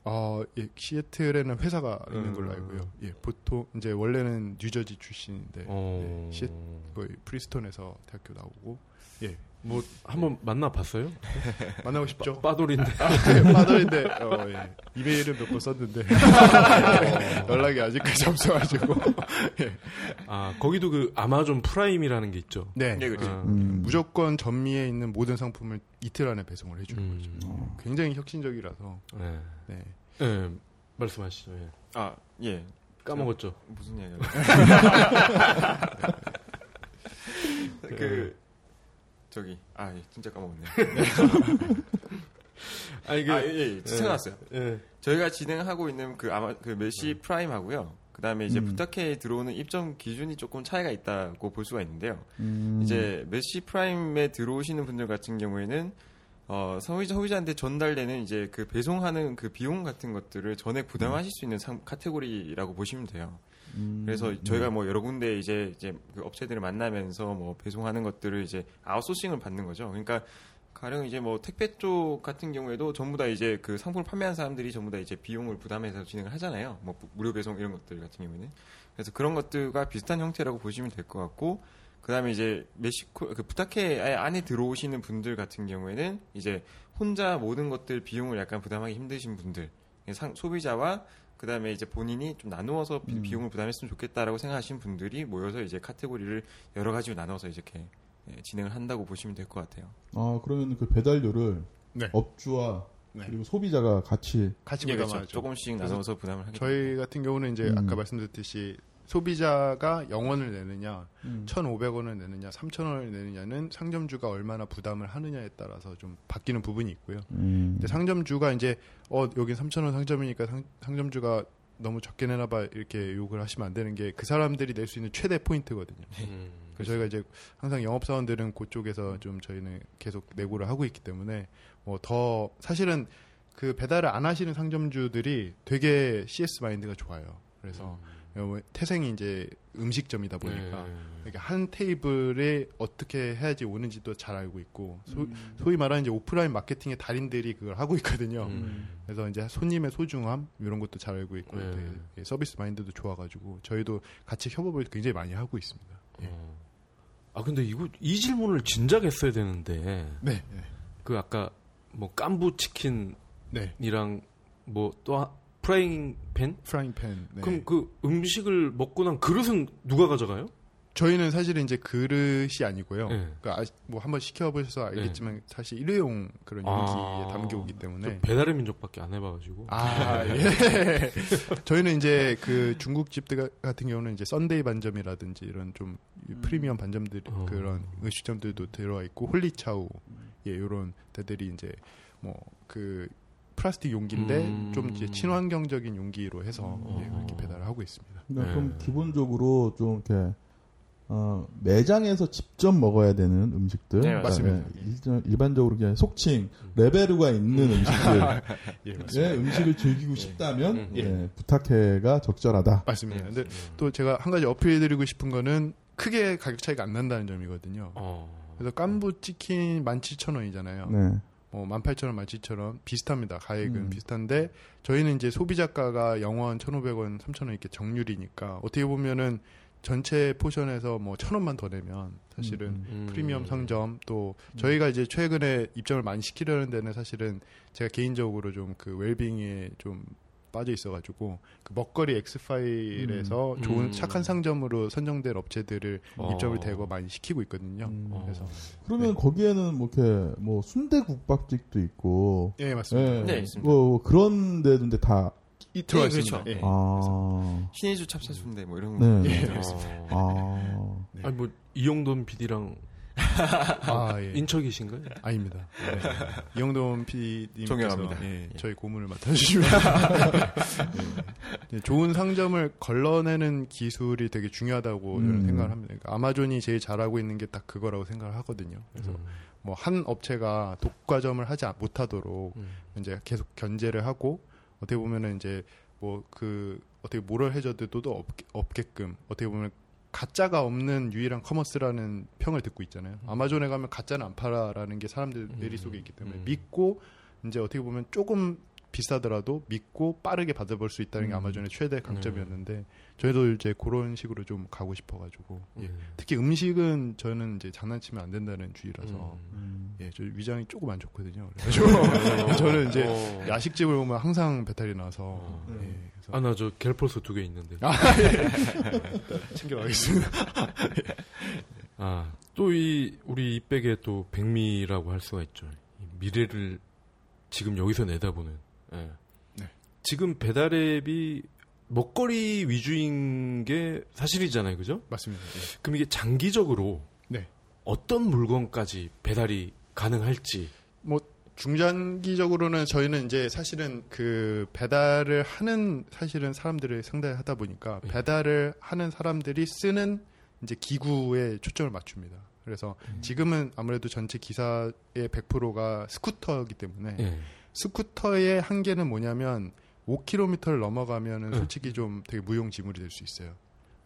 아, 예, 시애틀에는 회사가 있는 음. 걸로 알고요. 예, 보통 이제 원래는 뉴저지 출신인데 어. 예, 시애 거의 프린스턴에서 대학교 나오고 예, 뭐 한번 만나 봤어요? 만나고 싶죠. 빠돌인데. 네, 빠돌인데 어, 예. 이메일을 몇 번 썼는데 연락이 아직까지 없어가지고 아 거기도 그 아마존 프라임이라는 게 있죠. 네, 예, 그렇죠. 아, 음. 무조건 전미에 있는 모든 상품을 이틀 안에 배송을 해주는 음. 거죠. 굉장히 혁신적이라서 네. 네. 네, 말씀하시죠. 예. 아, 예. 까먹었죠. 무슨 얘기를. 그, 저기, 아, 예, 진짜 까먹었네. 아 이게 아, 예, 예, 생각났어요. 예. 저희가 진행하고 있는 그 아마 그 메시 프라임 하고요. 그 다음에 이제 음. 부탁해 들어오는 입점 기준이 조금 차이가 있다고 볼 수가 있는데요. 음. 이제 메시 프라임에 들어오시는 분들 같은 경우에는 어, 소비자, 소비자한테 전달되는 이제 그 배송하는 그 비용 같은 것들을 전액 부담하실 수 있는 상, 카테고리라고 보시면 돼요. 음. 그래서 저희가 뭐 여러 군데 이제 이제 그 업체들을 만나면서 뭐 배송하는 것들을 이제 아웃소싱을 받는 거죠. 그러니까 가령 이제 뭐 택배 쪽 같은 경우에도 전부 다 이제 그 상품을 판매하는 사람들이 전부 다 이제 비용을 부담해서 진행을 하잖아요. 뭐 무료 배송 이런 것들 같은 경우에는 그래서 그런 것들과 비슷한 형태라고 보시면 될 것 같고 그다음에 이제 멕시코 그 부탁해 안에 들어오시는 분들 같은 경우에는 이제 혼자 모든 것들 비용을 약간 부담하기 힘드신 분들 상, 소비자와 그 다음에 이제 본인이 좀 나누어서 비- 음. 비용을 부담했으면 좋겠다라고 생각하시는 분들이 모여서 이제 카테고리를 여러 가지로 나눠서 이렇게 예, 진행을 한다고 보시면 될 것 같아요. 아, 그러면 그 배달료를 네. 업주와 네. 그리고 소비자가 같이 같이 예, 부담하죠. 그렇죠. 조금씩 나눠서 부담을 하게 저희 같은 경우는 이제 음. 아까 말씀드렸듯이 소비자가 0원을 내느냐, 음. 1,500원을 내느냐, 3,000원을 내느냐는 상점주가 얼마나 부담을 하느냐에 따라서 좀 바뀌는 부분이 있고요. 음. 근데 상점주가 이제 어 여긴 3,000원 상점이니까 상, 상점주가 너무 적게 내나봐 이렇게 욕을 하시면 안 되는 게 그 사람들이 낼 수 있는 최대 포인트거든요. 음. 그래서 저희가 이제 항상 영업 사원들은 그쪽에서 좀 저희는 계속 내고를 하고 있기 때문에 뭐 더 사실은 그 배달을 안 하시는 상점주들이 되게 CS 마인드가 좋아요. 그래서 뭐 태생이 이제 음식점이다 보니까 네. 이렇게 한 테이블에 어떻게 해야지 오는지도 잘 알고 있고 소, 음. 위 말하는 이제 오프라인 마케팅의 달인들이 그걸 하고 있거든요. 음. 그래서 이제 손님의 소중함 이런 것도 잘 알고 있고 네. 되게 서비스 마인드도 좋아가지고 저희도 같이 협업을 굉장히 많이 하고 있습니다. 예. 어. 아 근데 이거 이 질문을 진작 했어야 되는데 네, 그 아까 뭐 깐부 치킨이랑 네. 뭐 또 프라잉 팬? 프라잉 팬. 네. 그럼 그 음식을 먹고 난 그릇은 누가 가져가요? 저희는 사실은 이제 그릇이 아니고요. 네. 그러니까 아, 뭐 한번 시켜보셔서 알겠지만 사실 일회용 그런 아. 용기에 담겨오기 때문에. 저 배달의 민족밖에 안 해봐가지고. 아, 예. 저희는 이제 그 중국 집들 같은 경우는 이제 썬데이 반점이라든지 이런 좀 프리미엄 반점들 어. 그런 음식점들도 들어와 있고 홀리차우 예, 요런 데들이 이제 뭐 그 플라스틱 용기인데 음. 좀 이제 친환경적인 용기로 해서 음. 예, 그렇게 배달을 하고 있습니다. 그러니까 그럼 네. 기본적으로 좀 이렇게 어, 매장에서 직접 먹어야 되는 음식들, 네, 맞습니다. 예, 일반- 일반적으로 그냥 속칭 레베르가 있는 음식들의 예, 맞습니다. 음식을 즐기고 싶다면 음. 예, 부탁해가 적절하다. 맞습니다. 근데 음. 또 제가 한 가지 어필해드리고 싶은 거는 크게 가격 차이가 안 난다는 점이거든요. 어. 그래서 깐부 치킨 17,000원이잖아요. 네. 뭐 18,000원, 17,000원 비슷합니다. 가액은 음. 비슷한데 저희는 이제 소비자가가 0원, 1,500원, 3,000원 이렇게 정률이니까 어떻게 보면은 전체 포션에서 뭐 1,000원만 더 내면 사실은 음, 음. 프리미엄 상점 또 저희가 이제 최근에 입점을 많이 시키려는 데는 사실은 제가 개인적으로 좀 그 웰빙에 좀 빠져 있어가지고 그 먹거리 엑스파일에서 음. 좋은 음. 착한 상점으로 선정된 업체들을 어. 입점을 대거 많이 시키고 있거든요. 음. 어. 그래서 그러면 거기에는 뭐 이렇게 뭐 순대 국밥집도 있고, 예 맞습니다. 예, 네, 있습니다. 뭐 그런 데인데 다 이 들어와 네, 있습니다. 그렇죠. 예. 아, 신의주 찹쌀순대 뭐 이런 네. 거. 예. 어. 아, 네. 아니 뭐 이용돈 PD랑 아, 예. 인척이신가요? 아닙니다. 네. 이영돈 PD님께서 존경합니다. 예, 저희 고문을 맡아주시면 예. 예, 좋은 상점을 걸러내는 기술이 되게 중요하다고 저는 음. 생각을 합니다. 그러니까 아마존이 제일 잘하고 있는 게 딱 그거라고 생각을 하거든요. 그래서 음. 뭐한 업체가 독과점을 하지 못하도록 음. 이제 계속 견제를 하고 어떻게 보면은 이제 뭐 그 어떻게 moral hazard도 없, 없게끔 어떻게 보면 가짜가 없는 유일한 commerce라는 평을 듣고 있잖아요. 아마존에 가면 가짜는 안 팔아라는 게 사람들 머릿속에 있기 때문에 음. 믿고 이제 어떻게 보면 조금 비싸더라도 믿고 빠르게 받아볼 수 있다는 게 음. 아마존의 최대 강점이었는데 저희도 이제 그런 식으로 좀 가고 싶어가지고 예. 음. 특히 음식은 저는 이제 장난치면 안 된다는 주의라서 음. 음. 예, 저 위장이 조금 안 좋거든요. 그래가지고 저는 이제 어. 야식집을 보면 항상 배탈이 나서 어. 예, 그래서 아, 나 저 갤포스 두 개 있는데. 아, 예. 챙겨가겠습니다. 아, 또 이, 우리 이백의 또 백미라고 할 수가 있죠. 이 미래를 지금 여기서 내다보는. 예. 네. 지금 배달앱이 먹거리 위주인 게 사실이잖아요. 그죠? 맞습니다. 예. 그럼 이게 장기적으로 네. 어떤 물건까지 배달이 가능할지. 뭐 중장기적으로는 저희는 이제 사실은 그 배달을 하는 사실은 사람들을 상대하다 보니까 네. 배달을 하는 사람들이 쓰는 이제 기구에 초점을 맞춥니다. 그래서 지금은 아무래도 전체 기사의 100%가 스쿠터이기 때문에 예. 스쿠터의 한계는 뭐냐면 5km를 넘어가면은 네. 솔직히 좀 되게 무용지물이 될 수 있어요.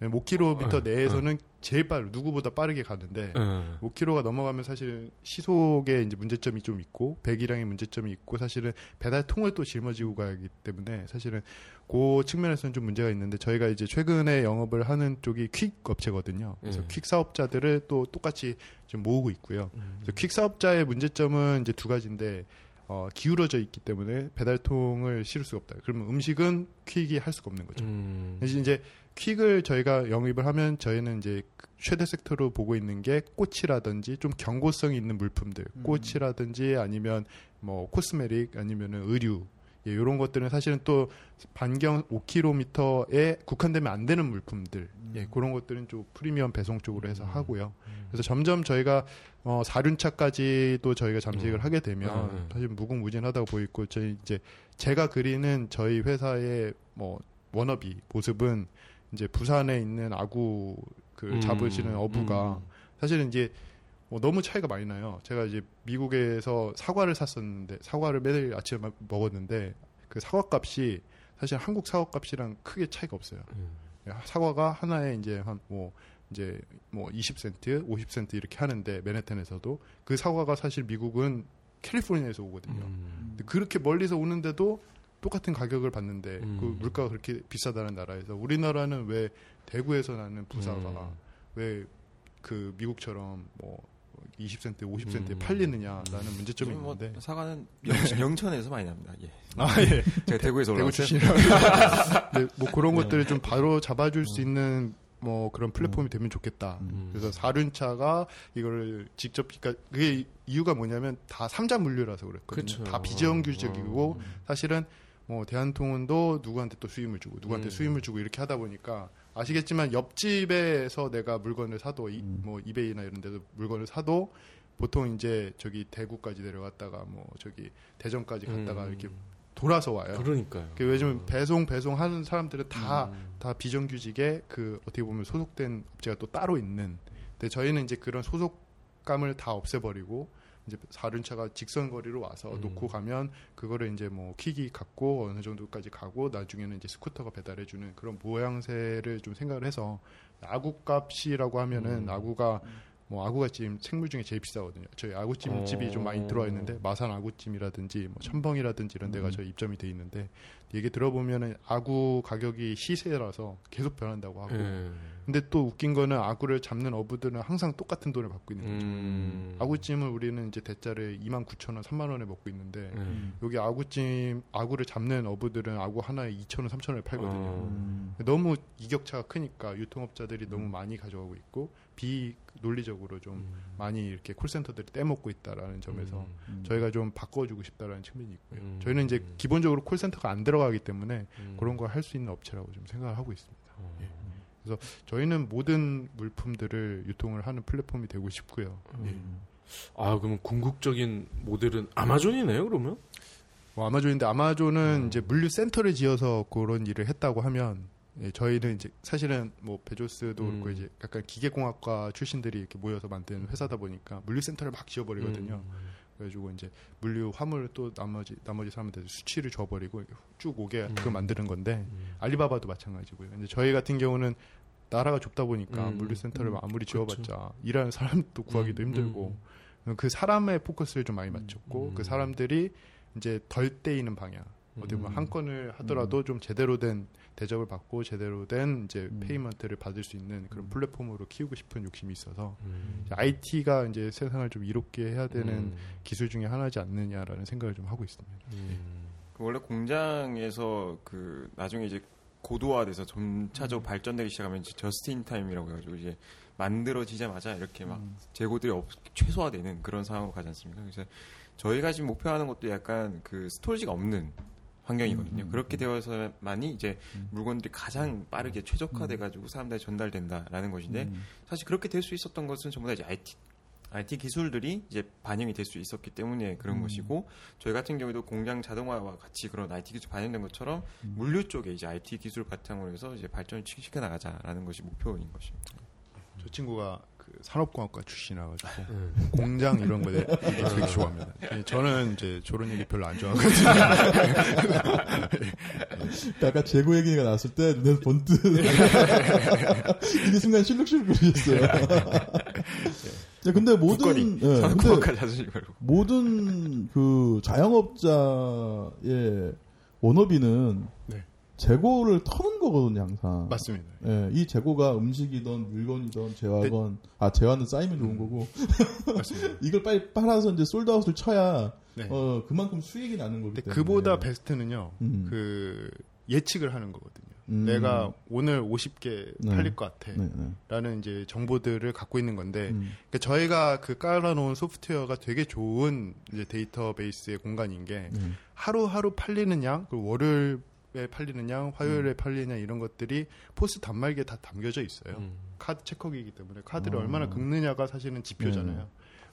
5km 네. 내에서는 제일 빠르 누구보다 빠르게 가는데 예. 5km가 넘어가면 사실 시속에 이제 문제점이 좀 있고 배기량의 문제점이 있고 사실은 배달 통을 또 짊어지고 가기 때문에 사실은 그 측면에서는 좀 문제가 있는데 저희가 이제 최근에 영업을 하는 쪽이 퀵 업체거든요. 그래서 음. 퀵 사업자들을 또 똑같이 좀 모으고 있고요. 음. 그래서 퀵 사업자의 문제점은 이제 두 가지인데 어, 기울어져 있기 때문에 배달통을 실을 수가 없다. 그러면 음식은 퀵이 할 수가 없는 거죠. 음. 이제 퀵을 저희가 영입을 하면 저희는 이제 그 최대 섹터로 보고 있는 게 꽃이라든지 좀 경고성이 있는 물품들, 음. 꽃이라든지 아니면 뭐 코스메릭 아니면은 의류 예, 이런 것들은 사실은 또 반경 5km에 국한되면 안 되는 물품들, 예, 그런 것들은 좀 프리미엄 배송 쪽으로 해서 하고요. 그래서 점점 저희가 어, 4륜차까지도 저희가 잠식을 음. 하게 되면 음. 사실 무궁무진하다고 보이고 저희 이제 제가 그리는 저희 회사의 뭐 워너비 모습은 이제 부산에 있는 아구 그 음. 잡으시는 어부가 음. 사실은 이제 뭐 너무 차이가 많이 나요. 제가 이제 미국에서 사과를 샀었는데 사과를 매일 아침에 마- 먹었는데 그 사과 값이 사실 한국 사과 값이랑 크게 차이가 없어요. 음. 사과가 하나에 이제 한 뭐 이제 뭐 20센트, 50센트 이렇게 하는데 맨해튼에서도 그 사과가 사실 미국은 캘리포니아에서 오거든요. 음. 근데 그렇게 멀리서 오는데도 똑같은 가격을 받는데 음. 그 물가가 그렇게 비싸다는 나라에서 우리나라는 왜 대구에서 나는 부사가 음. 왜그 미국처럼 뭐 20센트, 50센트에 음. 팔리느냐라는 문제점이 뭐 있는데 사과는 영천, 영천에서 많이 납니다. 예. 아 예. 제가 대구에서 대구. 출신이라 네, 뭐 그런 것들을 좀 바로 잡아줄 수 있는 뭐 그런 플랫폼이 되면 좋겠다. 음. 그래서 사륜차가 이거를 직접 그러니까 그게 이유가 뭐냐면 다 삼자 물류라서 그랬거든요. 그쵸. 다 비정규직이고 어. 사실은 뭐 대한통운도 누구한테 또 수임을 주고 누구한테 음. 수임을 주고 이렇게 하다 보니까 아시겠지만 옆집에서 내가 물건을 사도 이, 음. 뭐 이베이나 이런 데서 물건을 사도 보통 이제 저기 대구까지 내려갔다가 뭐 저기 대전까지 갔다가 음. 이렇게 돌아서 와요. 그러니까요. 그 요즘 배송 배송 하는 사람들은 다 음. 다 비정규직에 그 어떻게 보면 소속된 업체가 또 따로 있는. 근데 저희는 이제 그런 소속감을 다 없애버리고 이제 사륜차가 직선 거리로 와서 음. 놓고 가면 그거를 이제 뭐 킥이 갖고 어느 정도까지 가고 나중에는 이제 스쿠터가 배달해 주는 그런 모양새를 좀 생각을 해서 아구값이라고 하면은 음. 아구가 뭐 아구가 지금 생물 중에 제일 비싸거든요. 저희 아구찜 어. 집이 좀 많이 들어와 있는데 마산 아구찜이라든지 뭐 첨벙이라든지 이런 데가 음. 저희 입점이 돼 있는데 얘기 들어보면은 아구 가격이 시세라서 계속 변한다고 하고 예. 근데 또 웃긴 거는 아구를 잡는 어부들은 항상 똑같은 돈을 받고 있는 거죠. 음. 아구찜을 우리는 이제 대짜를 2만 9천 원, 3만 원에 먹고 있는데 예. 여기 아구찜 아구를 잡는 어부들은 아구 하나에 2천 원, 3천 원에 팔거든요. 어. 음. 너무 이격차가 크니까 유통업자들이 너무 많이 가져가고 있고 비논리적으로 좀 음. 많이 이렇게 콜센터들이 떼먹고 있다라는 점에서 음. 저희가 좀 바꿔주고 싶다라는 측면이 있고요. 음. 저희는 이제 기본적으로 콜센터가 안 들어가기 때문에 음. 그런 걸 할 수 있는 업체라고 좀 생각을 하고 있습니다. 어. 예. 저희는 모든 물품들을 유통을 하는 플랫폼이 되고 싶고요. 예. 음. 아 그러면 궁극적인 모델은 아마존이네요 그러면? 뭐 아마존인데 아마존은 음. 이제 물류 센터를 지어서 그런 일을 했다고 하면 예, 저희는 이제 사실은 뭐 베조스도 음. 그렇고 이제 약간 기계공학과 출신들이 이렇게 모여서 만든 회사다 보니까 물류 센터를 막 지어버리거든요. 음. 그래가지고 이제 물류 화물을 또 나머지 나머지 사람한테 수치를 줘버리고 쭉 오게 음. 그걸 만드는 건데 음. 알리바바도 마찬가지고요. 근데 저희 같은 경우는 나라가 좁다 보니까 음. 물류 센터를 음. 아무리 그렇죠. 지어봤자 일하는 사람도 구하기도 음. 힘들고 그 사람의 포커스를 좀 많이 맞췄고 음. 그 사람들이 이제 덜 떼이는 방향 어떻게 보면 음. 한 건을 하더라도 좀 제대로 된 대접을 받고 제대로 된 이제 음. payment를 받을 수 있는 그런 음. 플랫폼으로 키우고 싶은 욕심이 있어서 음. IT가 이제 세상을 좀 이롭게 해야 되는 음. 기술 중에 하나지 않느냐라는 생각을 좀 하고 있습니다. 음. 그 원래 공장에서 그 나중에 이제 고도화돼서 점차적으로 발전되기 시작하면 이제 just in time이라고 해가지고 이제 만들어지자마자 이렇게 막 음. 재고들이 없- 최소화되는 그런 상황으로 가지 않습니까? 그래서 저희가 지금 목표하는 것도 약간 그 스토리지가 없는 환경이거든요. 음, 음, 그렇게 음. 되어서만이 이제 음. 물건들이 가장 빠르게 최적화돼가지고 사람들에 전달된다라는 것인데 음. 사실 그렇게 될 수 있었던 것은 전부 다 이제 IT IT 기술들이 이제 반영이 될 수 있었기 때문에 그런 음. 것이고 저희 같은 경우도 공장 자동화와 같이 그런 IT 기술 반영된 것처럼 음. 물류 쪽에 이제 IT 기술 바탕으로 해서 이제 발전을 시켜 나가자라는 것이 목표인 것입니다. 저 친구가 그 산업공학과 출신이라가지고 음. 공장 이런 거에 되게 좋아합니다. 예, 저는 이제 저런 얘기 별로 안 좋아하거든요. 아까 재고 얘기가 나왔을 때 눈에서 번뜩 이게 순간 실룩실룩 거리셨어요. 야, 근데 모든 예, 근데 산업공학과 자수시 말고 모든 그 자영업자의 원업인은 네. 재고를 터는 거거든요, 항상. 맞습니다. 예, 이 재고가 음식이든 물건이든 재화건 아 재화는 쌓이면 좋은 음. 거고 맞습니다. 이걸 빨리 빨아서 이제 솔드아웃을 쳐야 네. 어 그만큼 수익이 나는 거기 때문에. 그보다 베스트는요. 음. 그 예측을 하는 거거든요. 음. 내가 오늘 50개 네. 팔릴 것 같아. 네, 네. 라는 이제 정보들을 갖고 있는 건데 음. 그러니까 저희가 그 깔아놓은 소프트웨어가 되게 좋은 이제 데이터베이스의 공간인 게 네. 하루하루 팔리는 양, 그리고 월요일에 양, 음. 화요일에 팔리는 양 이런 것들이 포스 단말기에 다 담겨져 있어요. 음. 카드 체커기이기 때문에 카드를 어. 얼마나 긁느냐가 사실은 지표잖아요. 네.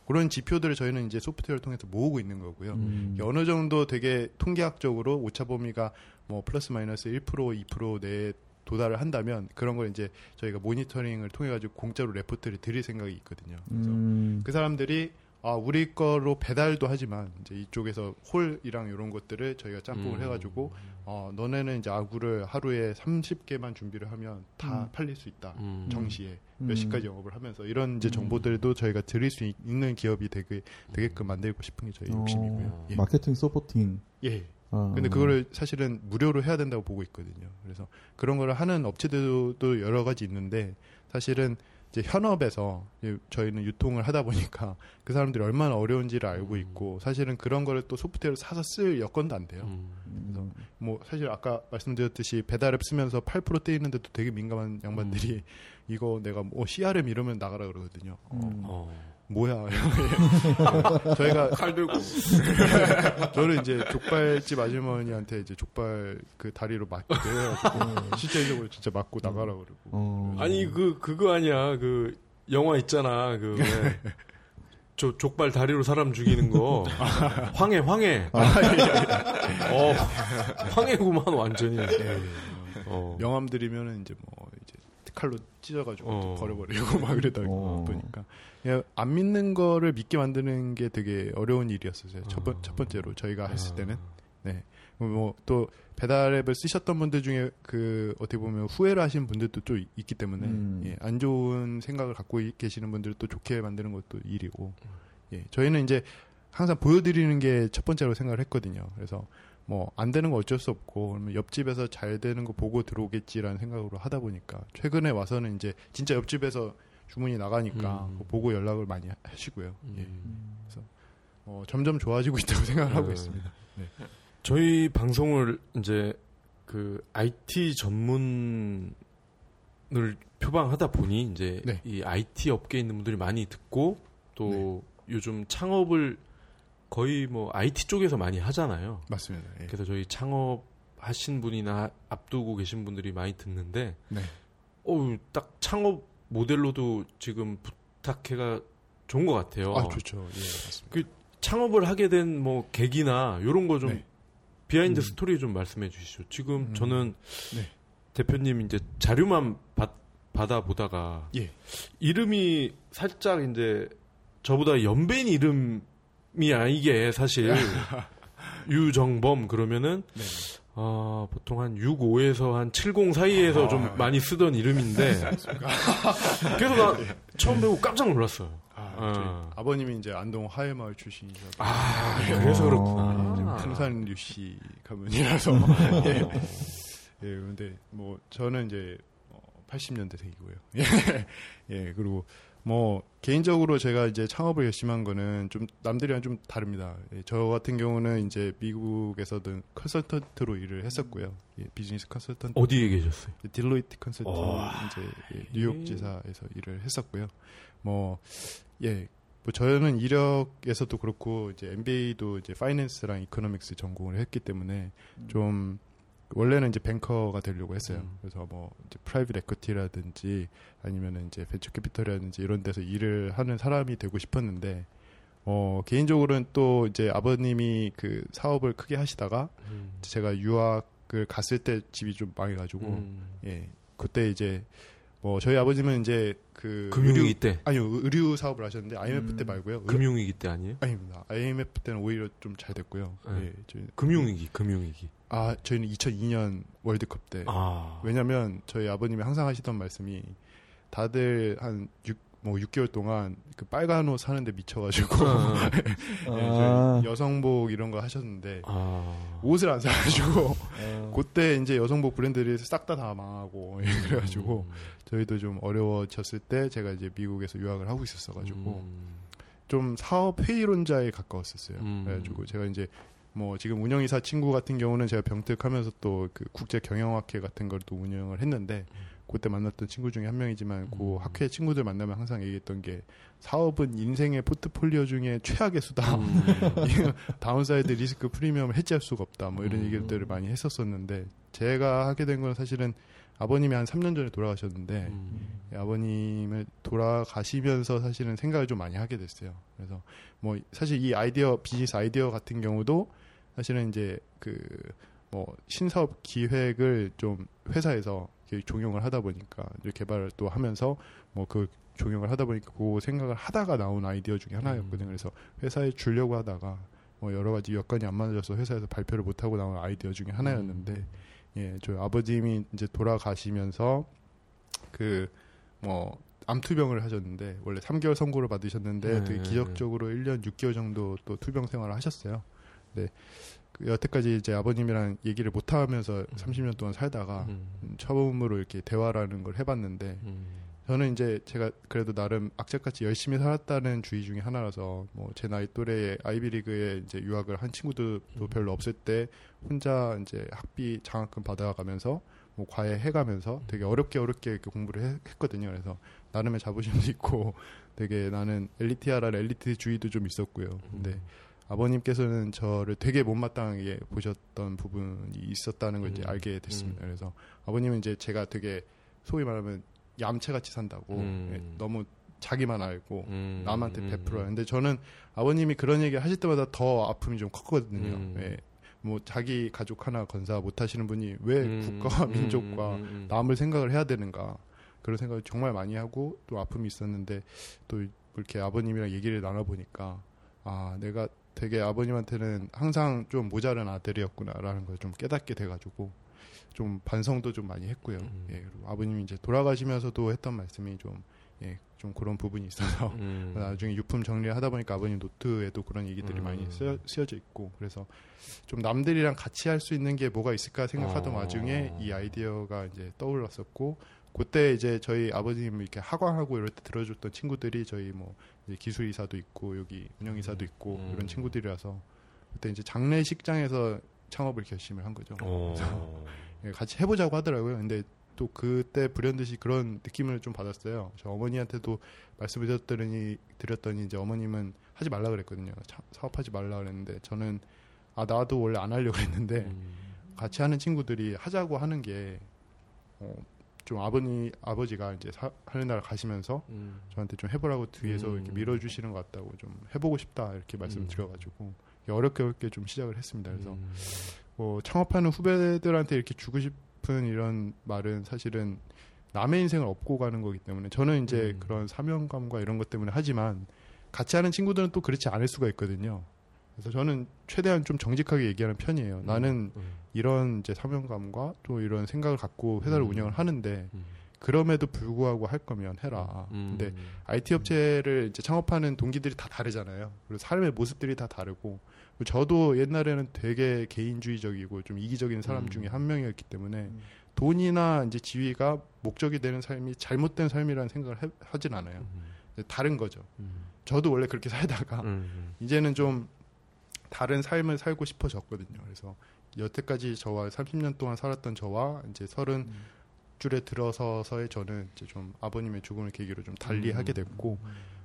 그런 지표들을 저희는 이제 소프트웨어를 통해서 모으고 있는 거고요. 음. 어느 정도 되게 통계학적으로 오차 범위가 뭐 플러스 마이너스 1% 2% 내에 도달을 한다면 그런 걸 이제 저희가 모니터링을 통해 가지고 공짜로 레포트를 드릴 생각이 있거든요. 그래서 음. 그 사람들이 아 우리 거로 배달도 하지만 이제 이쪽에서 홀이랑 이런 것들을 저희가 짬뽕을 음. 해가지고 어 너네는 이제 아구를 하루에 30개만 준비를 하면 다 음. 팔릴 수 있다 음. 정시에 음. 몇 시까지 영업을 하면서 이런 이제 음. 정보들도 저희가 드릴 수 있- 있는 기업이 되게 되게끔 만들고 싶은 게 저희 어, 욕심이고요. 예. 마케팅 서포팅. 예. 아. 근데 그거를 사실은 무료로 해야 된다고 보고 있거든요. 그래서 그런 거를 하는 업체들도 여러 가지 있는데 사실은 이제 현업에서 이제 저희는 유통을 하다 보니까 그 사람들이 얼마나 어려운지를 알고 있고 사실은 그런 거를 또 소프트웨어를 사서 쓸 여건도 안 돼요. 음. 음. 뭐 사실 아까 말씀드렸듯이 배달앱 쓰면서 8% 떼이는데도 되게 민감한 양반들이 이거 내가 뭐 CRM 이러면 나가라 그러거든요. 어, 음. 어. 뭐야? 저희가 칼 들고. 저는 이제 족발집 아주머니한테 이제 족발 그 다리로 맞고 해가지고 실제적으로 진짜 맞고 나가라 그러고. 어. 아니 그 그거 아니야. 그 영화 있잖아. 그 왜, 저 족발 다리로 사람 죽이는 거. 황해 황해. 어 황해구만 완전히. 어. 명함들이면은 이제 뭐 칼로 찢어가지고 어. 또 버려버리고 막 이러다 어. 보니까 그냥 안 믿는 거를 믿게 만드는 게 되게 어려운 일이었어요. 첫, 번, 어. 첫 번째로 저희가 했을 아. 때는 뭐또 배달앱을 쓰셨던 분들 중에 그 어떻게 보면 후회를 하신 분들도 또 있- 있기 때문에 음. 예, 안 좋은 생각을 갖고 이- 계시는 분들을 또 좋게 만드는 것도 일이고 예, 저희는 이제 항상 보여드리는 게 첫 번째로 생각을 했거든요. 그래서 뭐 안 되는 거 어쩔 수 없고 그러면 옆집에서 잘 되는 거 보고 들어오겠지라는 생각으로 하다 보니까 최근에 와서는 이제 진짜 옆집에서 주문이 나가니까 음. 그거 보고 연락을 많이 하시고요. 예. 음. 어, 점점 좋아지고 있다고 생각을 하고 네. 있습니다. 저희 방송을 이제 그 IT 전문을 표방하다 보니 이제 네. 이 IT 업계에 있는 분들이 많이 듣고 또 요즘 창업을 거의 뭐 IT 쪽에서 많이 하잖아요. 맞습니다. 예. 그래서 저희 창업 하신 분이나 앞두고 계신 분들이 많이 듣는데 네. 어우 딱 창업 모델로도 지금 부탁해가 좋은 것 같아요. 아, 좋죠. 예, 맞습니다. 창업을 하게 된 뭐 계기나 이런 거좀 네. behind 음. 스토리 좀 말씀해 주시죠. 지금 음. 저는 네. 대표님 이제 자료만 받, 받아 보다가 예. 이름이 살짝 이제 저보다 연배인 이름 이 아니게 사실 유정범 그러면은 네. 아, 보통 한 65에서 한 70 사이에서 아. 좀 많이 쓰던 이름인데 그래서 나 처음 뵈고 깜짝 놀랐어요. 아, 아. 저희 아버님이 이제 안동 하회마을 출신이셔서 아, 그래서 어. 그렇구나. 풍산 유씨 가문이라서 예. 예, 근데 뭐 저는 이제 어, 80년대생이고요. 예. 예, 그리고 뭐 개인적으로 제가 이제 창업을 결심한 거는 좀 남들이랑 좀 다릅니다. 예, 저 같은 경우는 이제 미국에서는 컨설턴트로 일을 했었고요. 예, 비즈니스 컨설턴트. 어디에 계셨어요? 딜로이트 컨설팅 와. 이제 예, 뉴욕 지사에서 일을 했었고요. 뭐 예. 뭐 저는 이력에서도 그렇고 이제 MBA도 이제 finance랑 economics 전공을 했기 때문에 좀 원래는 이제 banker가 되려고 했어요. 음. 그래서 뭐 이제 private equity라든지 아니면은 이제 벤처 캐피털이라든지 이런 데서 일을 하는 사람이 되고 싶었는데 어 개인적으로는 또 이제 아버님이 그 사업을 크게 하시다가 음. 제가 유학을 갔을 때 집이 좀 망해가지고 음. 예 그때 이제 뭐 저희 아버지는 이제 그 금융위기 의류, 때. 아니요 의류 사업을 하셨는데 IMF 때 음. 말고요 의- 금융위기 때 아니에요? 아닙니다 IMF 때는 오히려 좀 잘 됐고요 네. 예 저희 금융위기, 금융위기. 아 저희는 2002년 월드컵 때 아. 왜냐면 저희 아버님이 항상 하시던 말씀이 다들 한 6, 뭐 6개월 동안 그 빨간 옷 사는데 미쳐가지고 아. 예, 아. 여성복 이런 거 하셨는데 아. 옷을 안 사가지고 아. 그때 이제 여성복 브랜드들이 싹 다 다 망하고 예, 그래가지고 음. 저희도 좀 어려워졌을 때 제가 이제 미국에서 유학을 하고 있었어가지고 음. 좀 사업 회의론자에 가까웠었어요. 음. 그래가지고 제가 이제 뭐 지금 운영이사 친구 같은 경우는 제가 병특하면서 또 그 국제 경영학회 같은 걸 또 운영을 했는데 그때 만났던 친구 중에 한 명이지만 그 음. 학회 친구들 만나면 항상 얘기했던 게 사업은 인생의 포트폴리오 중에 최악의 수다. 음. downside risk premium을 hedge할 수가 없다. 뭐 이런 음. 얘기들을 많이 했었었는데 제가 하게 된 건 사실은 아버님이 한 3년 전에 돌아가셨는데 음. 이 아버님을 돌아가시면서 사실은 생각을 좀 많이 하게 됐어요. 그래서 뭐 사실 이 아이디어 비즈니스 아이디어 같은 경우도 사실은 이제 그 뭐 신사업 기획을 좀 회사에서 종용을 하다 보니까 이제 개발을 또 하면서 뭐 그 종용을 하다 보니까 그 생각을 하다가 나온 아이디어 중에 하나였거든요. 그래서 회사에 주려고 하다가 뭐 여러 가지 여건이 안 맞아서 회사에서 발표를 못 하고 나온 아이디어 중에 하나였는데 예, 저희 아버님이 이제 돌아가시면서 그뭐 암투병을 하셨는데 원래 3개월 선고를 받으셨는데 네. 되게 기적적으로 1년 6개월 정도 또 투병 생활을 하셨어요. 네. 그 여태까지 이제 아버님이랑 얘기를 못 하면서 30년 동안 살다가 음. 처음으로 이렇게 대화라는 걸 해봤는데 음. 저는 이제 제가 그래도 나름 악착같이 열심히 살았다는 주의 중에 하나라서 뭐 제 나이 또래의 아이비리그에 이제 유학을 한 친구들도 별로 없을 때 혼자 이제 학비 장학금 받아가면서 뭐 과외 해가면서 되게 어렵게 어렵게 이렇게 공부를 해- 했거든요. 그래서 나름의 자부심도 있고 되게 나는 엘리티아라는 엘리트주의도 좀 있었고요. 근데 아버님께서는 저를 되게 못마땅하게 보셨던 부분이 있었다는 걸 이제 음. 알게 됐습니다. 음. 그래서 아버님은 이제 제가 되게 소위 말하면 얌체같이 산다고 음. 예, 너무 자기만 알고 음. 남한테 음. 베풀어요. 근데 저는 아버님이 그런 얘기 하실 때마다 더 아픔이 좀 컸거든요. 음. 예. 뭐 자기 가족 하나 건사 못 하시는 분이 왜 음. 국가와 음. 민족과. 남을 생각을 해야 되는가 그런 생각을 정말 많이 하고 또 아픔이 있었는데 또 이렇게 아버님이랑 얘기를 나눠보니까 아 내가 되게 아버님한테는 항상 좀 모자란 아들이었구나라는 걸 좀 깨닫게 돼가지고 좀 반성도 좀 많이 했고요. 음. 예, 그리고 아버님이 이제 돌아가시면서도 했던 말씀이 좀 예, 좀 그런 부분이 있어서 음. 나중에 유품 정리를 하다 보니까 아버님 노트에도 그런 얘기들이 음. 많이 쓰여, 쓰여 져 있고 그래서 좀 남들이랑 같이 할 수 있는 게 뭐가 있을까 생각하던 어. 와중에 이 아이디어가 이제 떠올랐었고 그때 이제 저희 아버님 이렇게 하관하고 이럴 때 들어줬던 친구들이 저희 뭐 기술 이사도 있고 여기 운영 이사도 있고 음. 이런 친구들이라서 그때 이제 장례식장에서 창업을 결심을 한 거죠. 어. 예, 같이 해보자고 하더라고요. 근데 또 그때 불현듯이 그런 느낌을 좀 받았어요. 저 어머니한테도 말씀을 드렸더니 드렸더니 이제 어머님은 하지 말라 그랬거든요. 차- 사업하지 말라 그랬는데 저는 아 나도 원래 안 하려고 했는데 음. 같이 하는 친구들이 하자고 하는 게 어, 좀 아버님 아버지가 이제 사, 하는 날 가시면서 음. 저한테 좀 해보라고 뒤에서 음. 이렇게 밀어주시는 것 같다고 좀 해보고 싶다 이렇게 말씀을 음. 드려가지고 어렵게 어렵게 좀 시작을 했습니다. 그래서 음. 뭐 창업하는 후배들한테 이렇게 주고 싶은 이런 말은 사실은 남의 인생을 업고 가는 거기 때문에 저는 이제 음. 그런 사명감과 이런 것 때문에 하지만 같이 하는 친구들은 또 그렇지 않을 수가 있거든요. 그래서 저는 최대한 좀 정직하게 얘기하는 편이에요. 나는 음. 이런 이제 사명감과 또 이런 생각을 갖고 회사를 음. 운영을 하는데 음. 그럼에도 불구하고 할 거면 해라. 음. 근데 IT 업체를 이제 창업하는 동기들이 다 다르잖아요. 그리고 삶의 모습들이 다 다르고 저도 옛날에는 되게 개인주의적이고 좀 이기적인 사람 음. 중에 한 명이었기 때문에 돈이나 이제 지위가 목적이 되는 삶이 잘못된 삶이라는 생각을 해- 하진 않아요. 음. 다른 거죠. 음. 저도 원래 그렇게 살다가 음. 이제는 좀 다른 삶을 살고 싶어졌거든요. 그래서 여태까지 저와 30년 동안 살았던 저와 이제 서른 줄에 들어서서의 저는 이제 좀 아버님의 죽음을 계기로 좀 달리 음. 하게 됐고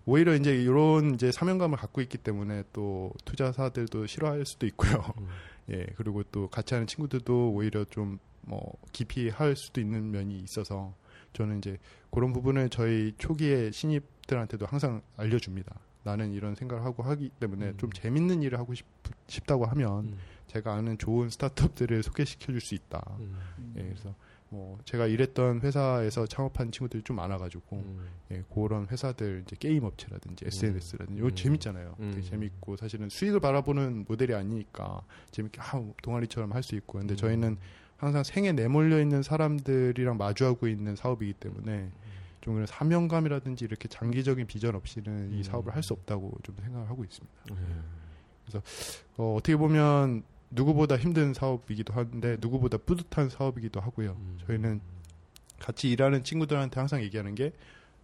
오히려 이제 이런 이제 사명감을 갖고 있기 때문에 또 투자사들도 싫어할 수도 있고요. 음. 예 그리고 또 같이 하는 친구들도 오히려 좀 뭐 깊이 할 수도 있는 면이 있어서 저는 이제 그런 부분을 저희 초기에 신입들한테도 항상 알려줍니다. 나는 이런 생각을 하고 하기 때문에 음. 좀 재밌는 일을 하고 싶, 싶다고 하면 음. 제가 아는 좋은 스타트업들을 소개시켜 줄 수 있다. 음. 예, 그래서 뭐 제가 일했던 회사에서 창업한 친구들이 좀 많아가지고 음. 예, 그런 회사들 이제 게임 업체라든지 SNS라든지 이거 음. 재밌잖아요. 음. 되게 재밌고 사실은 수익을 바라보는 모델이 아니니까 재밌게 아, 동아리처럼 할 수 있고 근데 음. 저희는 항상 생에 내몰려 있는 사람들이랑 마주하고 있는 사업이기 때문에 좀 그런 사명감이라든지 이렇게 장기적인 비전 없이는 음. 이 사업을 할 수 없다고 좀 생각을 하고 있습니다. 예. 어, 어떻게 보면 누구보다 힘든 사업이기도 한데 누구보다 뿌듯한 사업이기도 하고요. 음. 저희는 같이 일하는 친구들한테 항상 얘기하는 게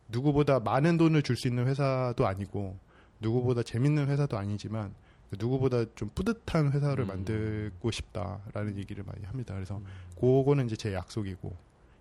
누구보다 많은 돈을 줄 수 있는 회사도 아니고 누구보다 재밌는 회사도 아니지만 누구보다 좀 뿌듯한 회사를 음. 만들고 싶다라는 얘기를 많이 합니다. 그래서 음. 그거는 이제 제 약속이고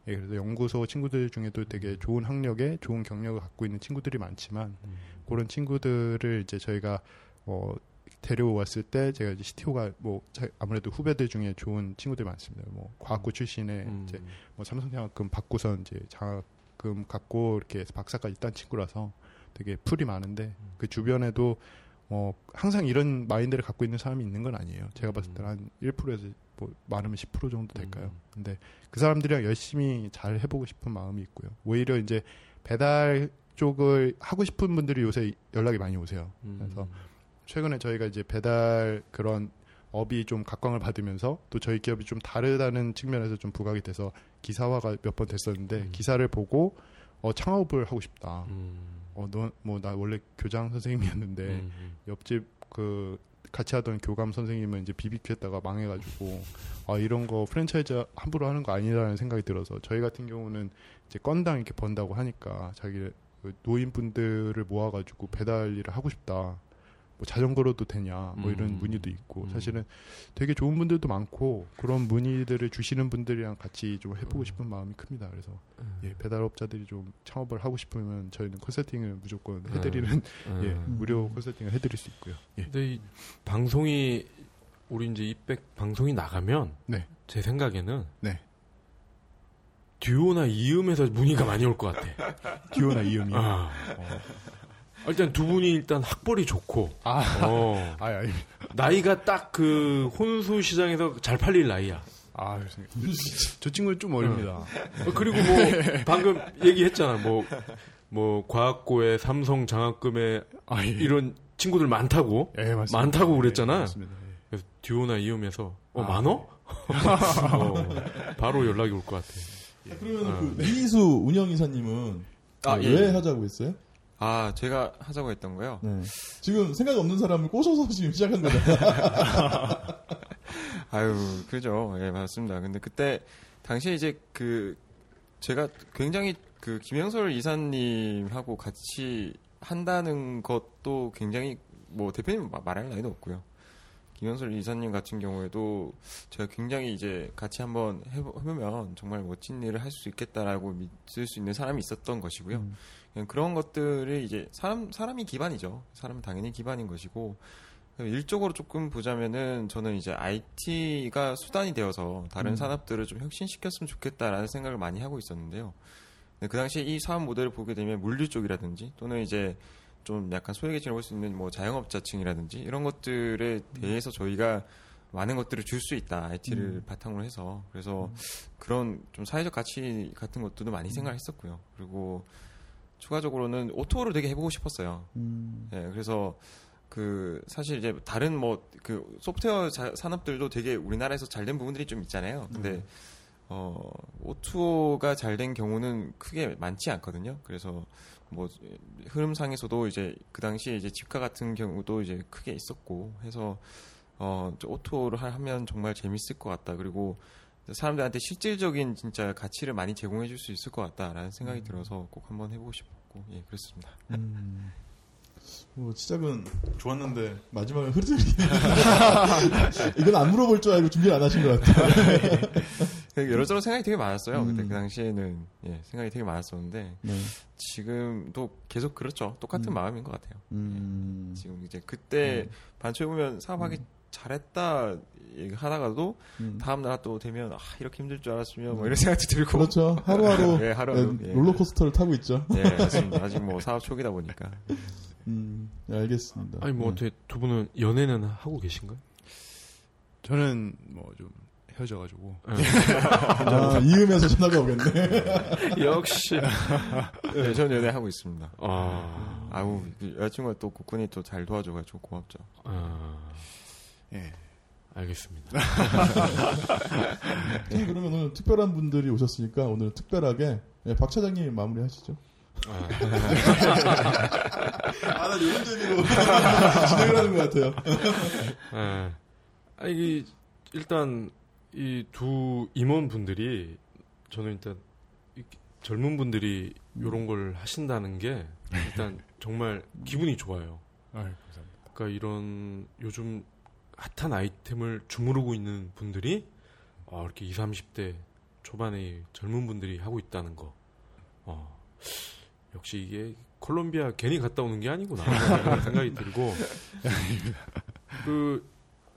예, 그래서 연구소 친구들 중에도 되게 좋은 학력에 좋은 경력을 갖고 있는 친구들이 많지만 음. 그런 친구들을 이제 저희가 어 데려왔을 때 제가 이제 CTO가 뭐 자- 아무래도 후배들 중에 좋은 친구들이 많습니다. 뭐 과학고 출신의 음. 이제 뭐 삼성 장학금 받고선 이제 장학금 갖고 이렇게 박사까지 딴 친구라서 되게 풀이 많은데 그 주변에도 뭐 항상 이런 마인드를 갖고 있는 사람이 있는 건 아니에요. 제가 봤을 때는 한 1%에서 뭐 많으면 10% 정도 될까요. 음. 근데 그 사람들이랑 열심히 잘 해보고 싶은 마음이 있고요. 오히려 이제 배달 쪽을 하고 싶은 분들이 요새 연락이 많이 오세요. 음. 그래서 최근에 저희가 이제 배달 그런 업이 좀 각광을 받으면서 또 저희 기업이 좀 다르다는 측면에서 좀 부각이 돼서 기사화가 몇 번 됐었는데 음. 기사를 보고 어 창업을 하고 싶다. 음. 어너 뭐 나 원래 교장 선생님이었는데 음. 음. 옆집 그 같이 하던 교감 선생님은 이제 BBQ 했다가 망해가지고 아 이런 거 프랜차이즈 함부로 하는 거 아니라는 생각이 들어서 저희 같은 경우는 이제 건당 이렇게 번다고 하니까 자기 그 노인분들을 모아가지고 배달 일을 하고 싶다. 뭐 자전거로도 되냐 뭐 이런 음. 문의도 있고 음. 사실은 되게 좋은 분들도 많고 그런 문의들을 주시는 분들이랑 같이 좀 해보고 싶은 마음이 큽니다. 그래서 음. 예, 배달업자들이 좀 창업을 하고 싶으면 저희는 컨설팅을 무조건 해드리는 예, 음. 무료 컨설팅을 해드릴 수 있고요. 예. 근데 이 방송이 우리 이제 이백 방송이 나가면 네. 제 생각에는 네. 듀오나 이음에서 문의가 많이 올 것 같아. 듀오나 이음이. 아. 일단 두 분이 일단 학벌이 좋고 아, 어, 아, 아니, 나이가 딱 그 혼수 시장에서 잘 팔릴 나이야. 아. 저 친구는 좀 어립니다. 어, 그리고 뭐 방금 얘기했잖아. 뭐 뭐 과학고에 삼성 장학금에 아, 예. 이런 친구들 많다고. 예, 맞습니다. 많다고 그랬잖아. 예, 맞습니다. 예. 그래서 듀오나 이음에서 어 아. 많어? 어, 바로 연락이 올 것 같아. 그러면 그 이수 운영 이사님은 아, 예. 왜 하자고 했어요? 아, 제가 하자고 했던 거요? 네. 지금 생각이 없는 사람을 꼬셔서 지금 시작한 거잖아요. 아유, 그죠. 예, 맞습니다. 근데 그때, 당시에 이제 그, 제가 굉장히 그 김영설 이사님하고 같이 한다는 것도 굉장히 뭐 대표님 마- 말할 나위도 없고요. 김영설 이사님 같은 경우에도 제가 굉장히 이제 같이 한번 해보- 해보면 정말 멋진 일을 할 수 있겠다라고 믿을 수 있는 사람이 있었던 것이고요. 음. 그냥 그런 것들이 이제 사람 사람이 기반이죠. 사람은 당연히 기반인 것이고 일적으로 조금 보자면은 저는 이제 IT가 수단이 되어서 다른 음. 산업들을 좀 혁신시켰으면 좋겠다라는 생각을 많이 하고 있었는데요. 근데 그 당시에 이 사업 모델을 보게 되면 물류 쪽이라든지 또는 이제 좀 약간 소외계층을 볼수 있는 뭐 자영업자층이라든지 이런 것들에 대해서 저희가 많은 것들을 줄 수 있다 IT를 음. 바탕으로 해서 그래서 그런 좀 사회적 가치 같은 것들도 많이 생각했었고요. 그리고 추가적으로는 오토를 되게 해보고 싶었어요. 음. 예, 그래서 그 사실 이제 다른 뭐 그 소프트웨어 자- 산업들도 되게 우리나라에서 잘 된 부분들이 좀 있잖아요. 근데 어 오토가 잘 된 경우는 크게 많지 않거든요. 그래서 뭐 흐름상에서도 이제 그 당시에 이제 Zipcar 같은 경우도 이제 크게 있었고 해서 어저 오토를 하- 하면 정말 재밌을 것 같다. 그리고 사람들한테 실질적인 진짜 가치를 많이 제공해 줄 수 있을 것 같다라는 생각이 들어서 꼭 한번 해보고 싶었고 예 그렇습니다. 음. 뭐 시작은 좋았는데 마지막은 흐르들이 이건 안 물어볼 줄 알고 준비를 안 하신 것 같아요. 그 여러저러 생각이 되게 많았어요. 음. 그때 그 당시에는 예, 생각이 되게 많았었는데 네. 지금도 계속 그렇죠. 똑같은 음. 마음인 것 같아요. 음. 지금 이제 그때 반초해 보면 사업하기 잘했다 얘기하다가도 음. 다음 날 또 되면 아 이렇게 힘들 줄 알았으면 뭐 이런 생각도 들고 그렇죠. 하루하루 예, 하루하루 네, 예. 롤러코스터를 타고 있죠. 예, 맞습니다. 아직 뭐 사업 초기다 보니까 음, 네, 알겠습니다. 아니 뭐 네. 어떻게 두 분은 연애는 하고 계신가요? 저는 뭐 좀 헤어져가지고 아, 이으면서 전화가 오겠네. 역시. 네, 저는 연애 하고 있습니다. 아, 아우 여자친구가 또 국군이 또 잘 도와줘가지고 고맙죠. 아, 예. 알겠습니다. 자, 그러면 오늘 특별한 분들이 오셨으니까 오늘 특별하게 네, 박 차장님 마무리 하시죠. 아, 아, 나 이런 재미로 진행을 하는 것 같아요. 예. 아, 이게 일단 이 두 임원분들이 저는 일단 이 젊은 분들이 이런 걸 하신다는 게 일단 정말 기분이 좋아요. 아, 감사합니다. 그러니까 이런 요즘 핫한 아이템을 주무르고 있는 분들이 어, 이렇게 20, 30대 초반의 젊은 분들이 하고 있다는 거. 어, 역시 이게 콜롬비아 괜히 갔다 오는 게 아니구나 생각이 들고 그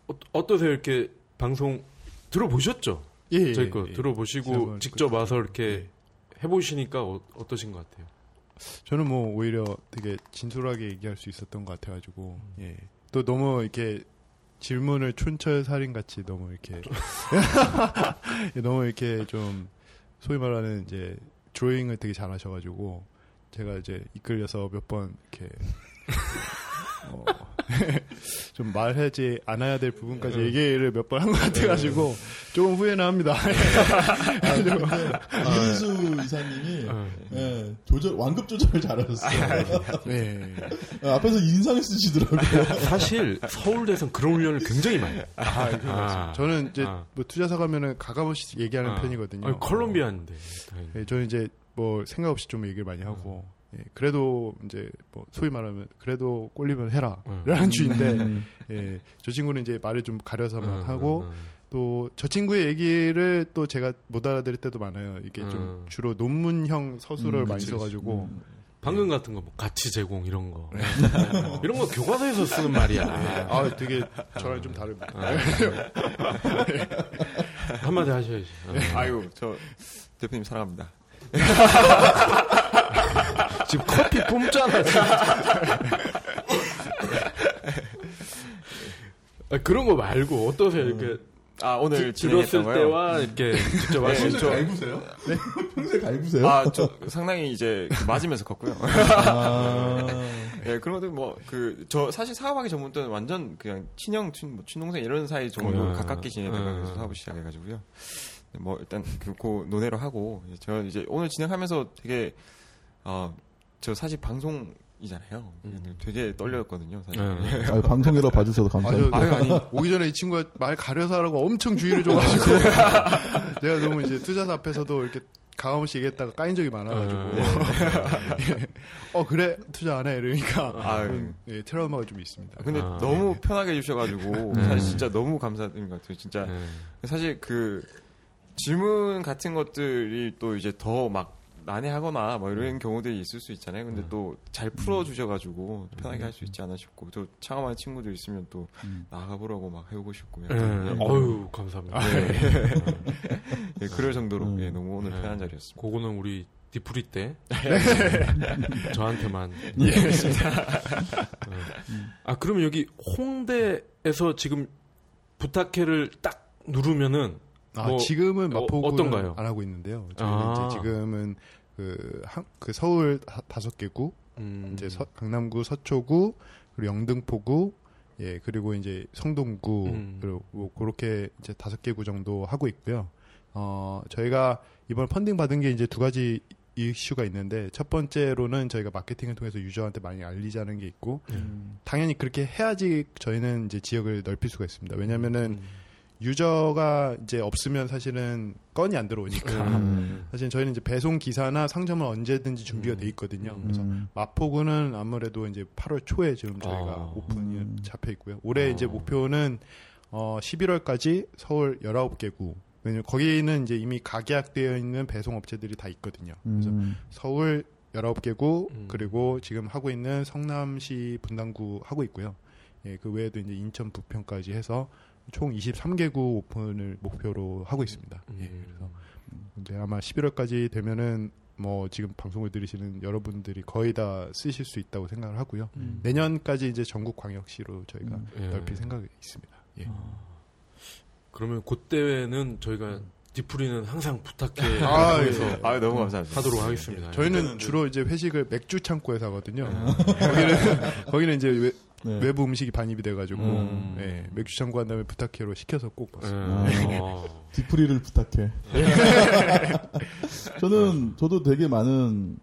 어, 어떠세요 이렇게 방송 들어보셨죠? 예, 저희 거 예. 들어보시고 지난번 직접 그- 와서 이렇게 예. 해보시니까 어, 어떠신 것 같아요? 저는 뭐 오히려 되게 진솔하게 얘기할 수 있었던 것 같아가지고 예. 또 너무 이렇게 질문을 촌철살인 같이 너무 이렇게 너무 이렇게 좀 소위 말하는 이제 드로잉을 되게 잘하셔가지고 제가 이제 이끌려서 몇 번 이렇게 어, 좀 말하지 않아야 될 부분까지 얘기를 몇 번 한 것 같아가지고 조금 후회는 합니다. 이민수 이사님이 어. 예, 조절 완급 조절을 잘하셨어요. 네. 어, 앞에서 인상을 쓰시더라고요. 사실 서울대에서는 그런 훈련을 굉장히 많이 해요. 아, 아. 저는 이제 아. 뭐 투자사 가면은 가감없이 얘기하는 아. 편이거든요. 아니, 콜롬비아인데. 다행히. 예, 저는 이제 뭐 생각 없이 좀 얘기를 많이 하고 예, 그래도 이제 뭐 소위 말하면 그래도 꼴리면 해라 음. 라는 주인데 음. 예, 저 친구는 이제 말을 좀 가려서만 음, 하고 음, 음. 또 저 친구의 얘기를 또 제가 못 알아들을 때도 많아요. 이게 좀 음. 주로 논문형 서술을 음, 많이 그치, 써가지고 음. 방금 같은 거 뭐 가치 제공 이런 거 이런 거 교과서에서 쓰는 말이야. 아 되게 저랑 좀 다릅니다. 한마디 하셔야지. 어. 아유, 저 대표님 사랑합니다. 지금 커피 뿜잖아. 지금. 아, 그런 거 말고 어떠세요? 이렇게 아, 오늘 들- 들었을 거요? 때와 이렇게 직접 하신 평소에 갈구세요? 네? 평소에 갈구세요? 아, 저 상당히 이제 맞으면서 컸고요. 아. 예, 그런 것들 뭐, 그, 저 사실 사업하기 전부터는 완전 그냥 친형, 친, 뭐, 친동생 이런 사이 정도 음, 가깝게 지내다가 음. 그래서 사업을 시작해가지고요. 뭐, 일단 그, 그 논의로 하고, 저는 이제 오늘 진행하면서 되게, 어, 저 사실 방송이잖아요. 음. 되게 떨렸거든요, 사실. 네. 아유, 방송이라 봐주셔서 아, 감사합니다. 저, 아유, 아니, 오기 전에 이 친구가 말 가려서 하라고 엄청 주의를 줘가지고, 내가 너무 이제 투자사 앞에서도 이렇게 가감없이 얘기했다가 까인 적이 많아가지고, 음. 예. 어, 그래, 투자 안 해. 이러니까, 아유. 음, 예, 트라우마가 좀 있습니다. 근데 아, 너무 편하게 해주셔가지고, 네. 사실 진짜 너무 감사드린 것 같아요. 진짜. 네. 사실 그 질문 같은 것들이 또 이제 더막 난해하거나 뭐 이런 경우들이 있을 수 있잖아요. 근데 또 잘 풀어주셔가지고 편하게 할 수 있지 않나 싶고 또 창업하는 친구들 있으면 또 음. 나가보라고 막 해보고 싶고 네. 예. 어유 감사합니다. 예, 그럴 정도로 음. 예, 너무 오늘 네. 편한 자리였습니다. 그거는 우리 디프리 때 저한테만. 예. 어. 아 그러면 여기 홍대에서 지금 부탁해를 딱 누르면은 아, 뭐, 지금은 어, 마포구는 어떤가요? 안 하고 있는데요. 저희는 아. 이제 지금은 그, 한, 그 서울 다, 다섯 개구, 음, 이제 서- 강남구, 서초구, 그리고 영등포구, 예, 그리고 이제 성동구, 음. 그리고 뭐 그렇게 이제 다섯 개구 정도 하고 있고요. 어, 저희가 이번 펀딩 받은 게 이제 두 가지 이슈가 있는데 첫 번째로는 저희가 마케팅을 통해서 유저한테 많이 알리자는 게 있고 음. 당연히 그렇게 해야지 저희는 이제 지역을 넓힐 수가 있습니다. 왜냐면은 음. 유저가 이제 없으면 사실은 건이 안 들어오니까 음. 사실 저희는 이제 배송 기사나 상점은 언제든지 준비가 음. 돼 있거든요. 음. 그래서 음. 마포구는 아무래도 이제 8월 초에 지금 저희가 아. 오픈이 음. 잡혀 있고요. 올해 아. 이제 목표는 어 11월까지 서울 19개구. 왜냐면 거기는 이제 이미 가계약되어 있는 배송 업체들이 다 있거든요. 그래서 음. 서울 19개구 음. 그리고 지금 하고 있는 성남시 분당구 하고 있고요. 예, 그 외에도 이제 인천 부평까지 해서 총 23개구 오픈을 목표로 하고 있습니다. 예, 음. 그래서 이제 아마 11월까지 되면은 뭐 지금 방송을 들으시는 여러분들이 거의 다 쓰실 수 있다고 생각을 하고요. 음. 내년까지 이제 전국 광역시로 저희가 음. 예. 넓힐 생각이 있습니다. 예. 그러면 그때는 저희가 디프리는 항상 부탁해 아, 통해서 예. 아 너무 감사합니다. 하도록 하겠습니다. 저희는 주로 이제 회식을 맥주 창고에서 하거든요. 거기는 거기는 이제 외, 네. 외부 음식이 반입이 돼가지고 음. 예, 맥주 창고 한 다음에 부탁해로 시켜서 꼭 예. 먹습니다. 어. delivery를 부탁해. 저는 저도 되게 많은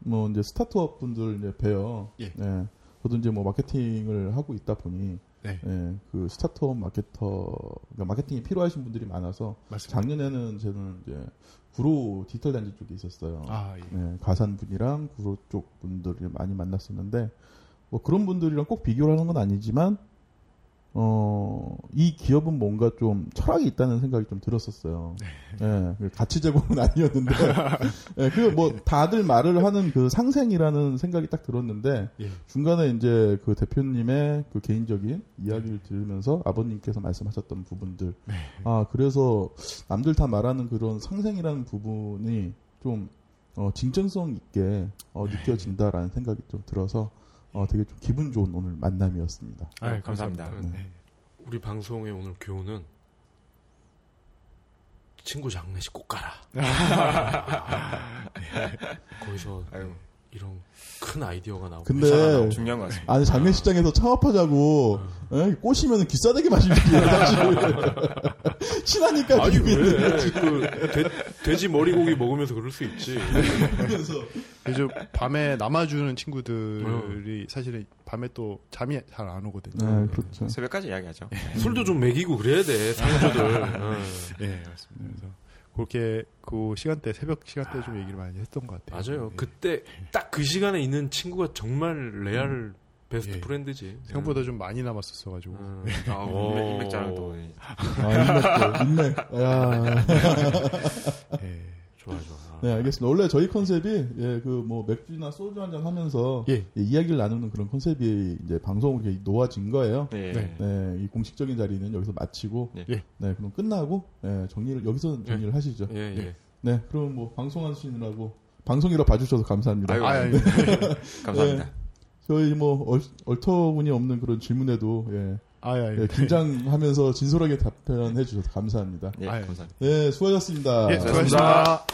뭐 이제 startup 분들 이제 뵈요. 예. 네. 저도 이제 뭐 마케팅을 하고 있다 보니 네. 예, 그 startup marketer 그러니까 마케팅이 필요하신 분들이 많아서 맞습니다. 작년에는 저는 이제 구로 디지털 단지 쪽에 있었어요. 아, 예. 네, 가산 분이랑 구로 쪽 분들을 많이 만났었는데 뭐 그런 분들이랑 꼭 비교를 하는 건 아니지만 어, 이 기업은 뭔가 좀 철학이 있다는 생각이 좀 들었었어요. 예, 그 가치 제공은 아니었는데, 예, 그 뭐 다들 말을 하는 그 상생이라는 생각이 딱 들었는데 예. 중간에 이제 그 대표님의 그 개인적인 이야기를 들으면서 아버님께서 말씀하셨던 부분들, 아 그래서 남들 다 말하는 그런 상생이라는 부분이 좀 어, 진정성 있게 어, 느껴진다라는 생각이 좀 들어서 어, 되게 좀 기분 좋은 오늘 만남이었습니다. 아유, 감사합니다. 네. 우리 방송의 오늘 교훈은 친구 장례식 꼭 가라. 거기서 아유, 이런 큰 아이디어가 나오고. 근데 중요한 것 같습니다. 아니 장례식장에서 창업하자고 에? 꼬시면 비싸대게 마시는 게 사실 친하니까 아니 왜? 그 돼, 돼지 머리고기 먹으면서 그럴 수 있지. 그래서 요즘 밤에 남아주는 친구들이 사실은 밤에 또 잠이 잘 안 오거든요. 네, 그렇죠. 새벽까지 이야기하죠. 술도 좀 먹이고 그래야 돼 상주들. 어. 예, 맞습니다. 그렇게 그 시간대 새벽 시간대 좀 얘기를 많이 했던 것 같아요. 맞아요. 예. 그때 딱 그 시간에 있는 친구가 정말 레알 베스트 예. 프렌드지. 생각보다 좀 많이 남았었어 가지고 음. 아, 오. 인맥, 인맥 자랑도. 예. 아 인맥 인맥 야. 예. 좋아 좋아. 네 알겠습니다. 원래 저희 컨셉이 예 그 뭐 맥주나 소주 한 잔 하면서 예. 예, 이야기를 나누는 그런 컨셉이 이제 방송으로 이렇게 놓아진 거예요. 네. 네. 네, 이 공식적인 자리는 여기서 마치고, 예. 예. 네, 그럼 끝나고, 네, 정리를, 여기서 정리를 하시죠. 예 예. 네, 그럼 뭐, 방송하시느라고, 방송이라 봐주셔서 감사합니다. 아유, 아, 아니, 감사합니다. 저희 뭐, 얼, 얼터분이 없는 그런 질문에도, 예, 아, 아, 예, 긴장하면서 진솔하게 답변해 주셔서 감사합니다. 예, 아유. 감사합니다. 네, 수고하셨습니다. 예, 수고하셨습니다.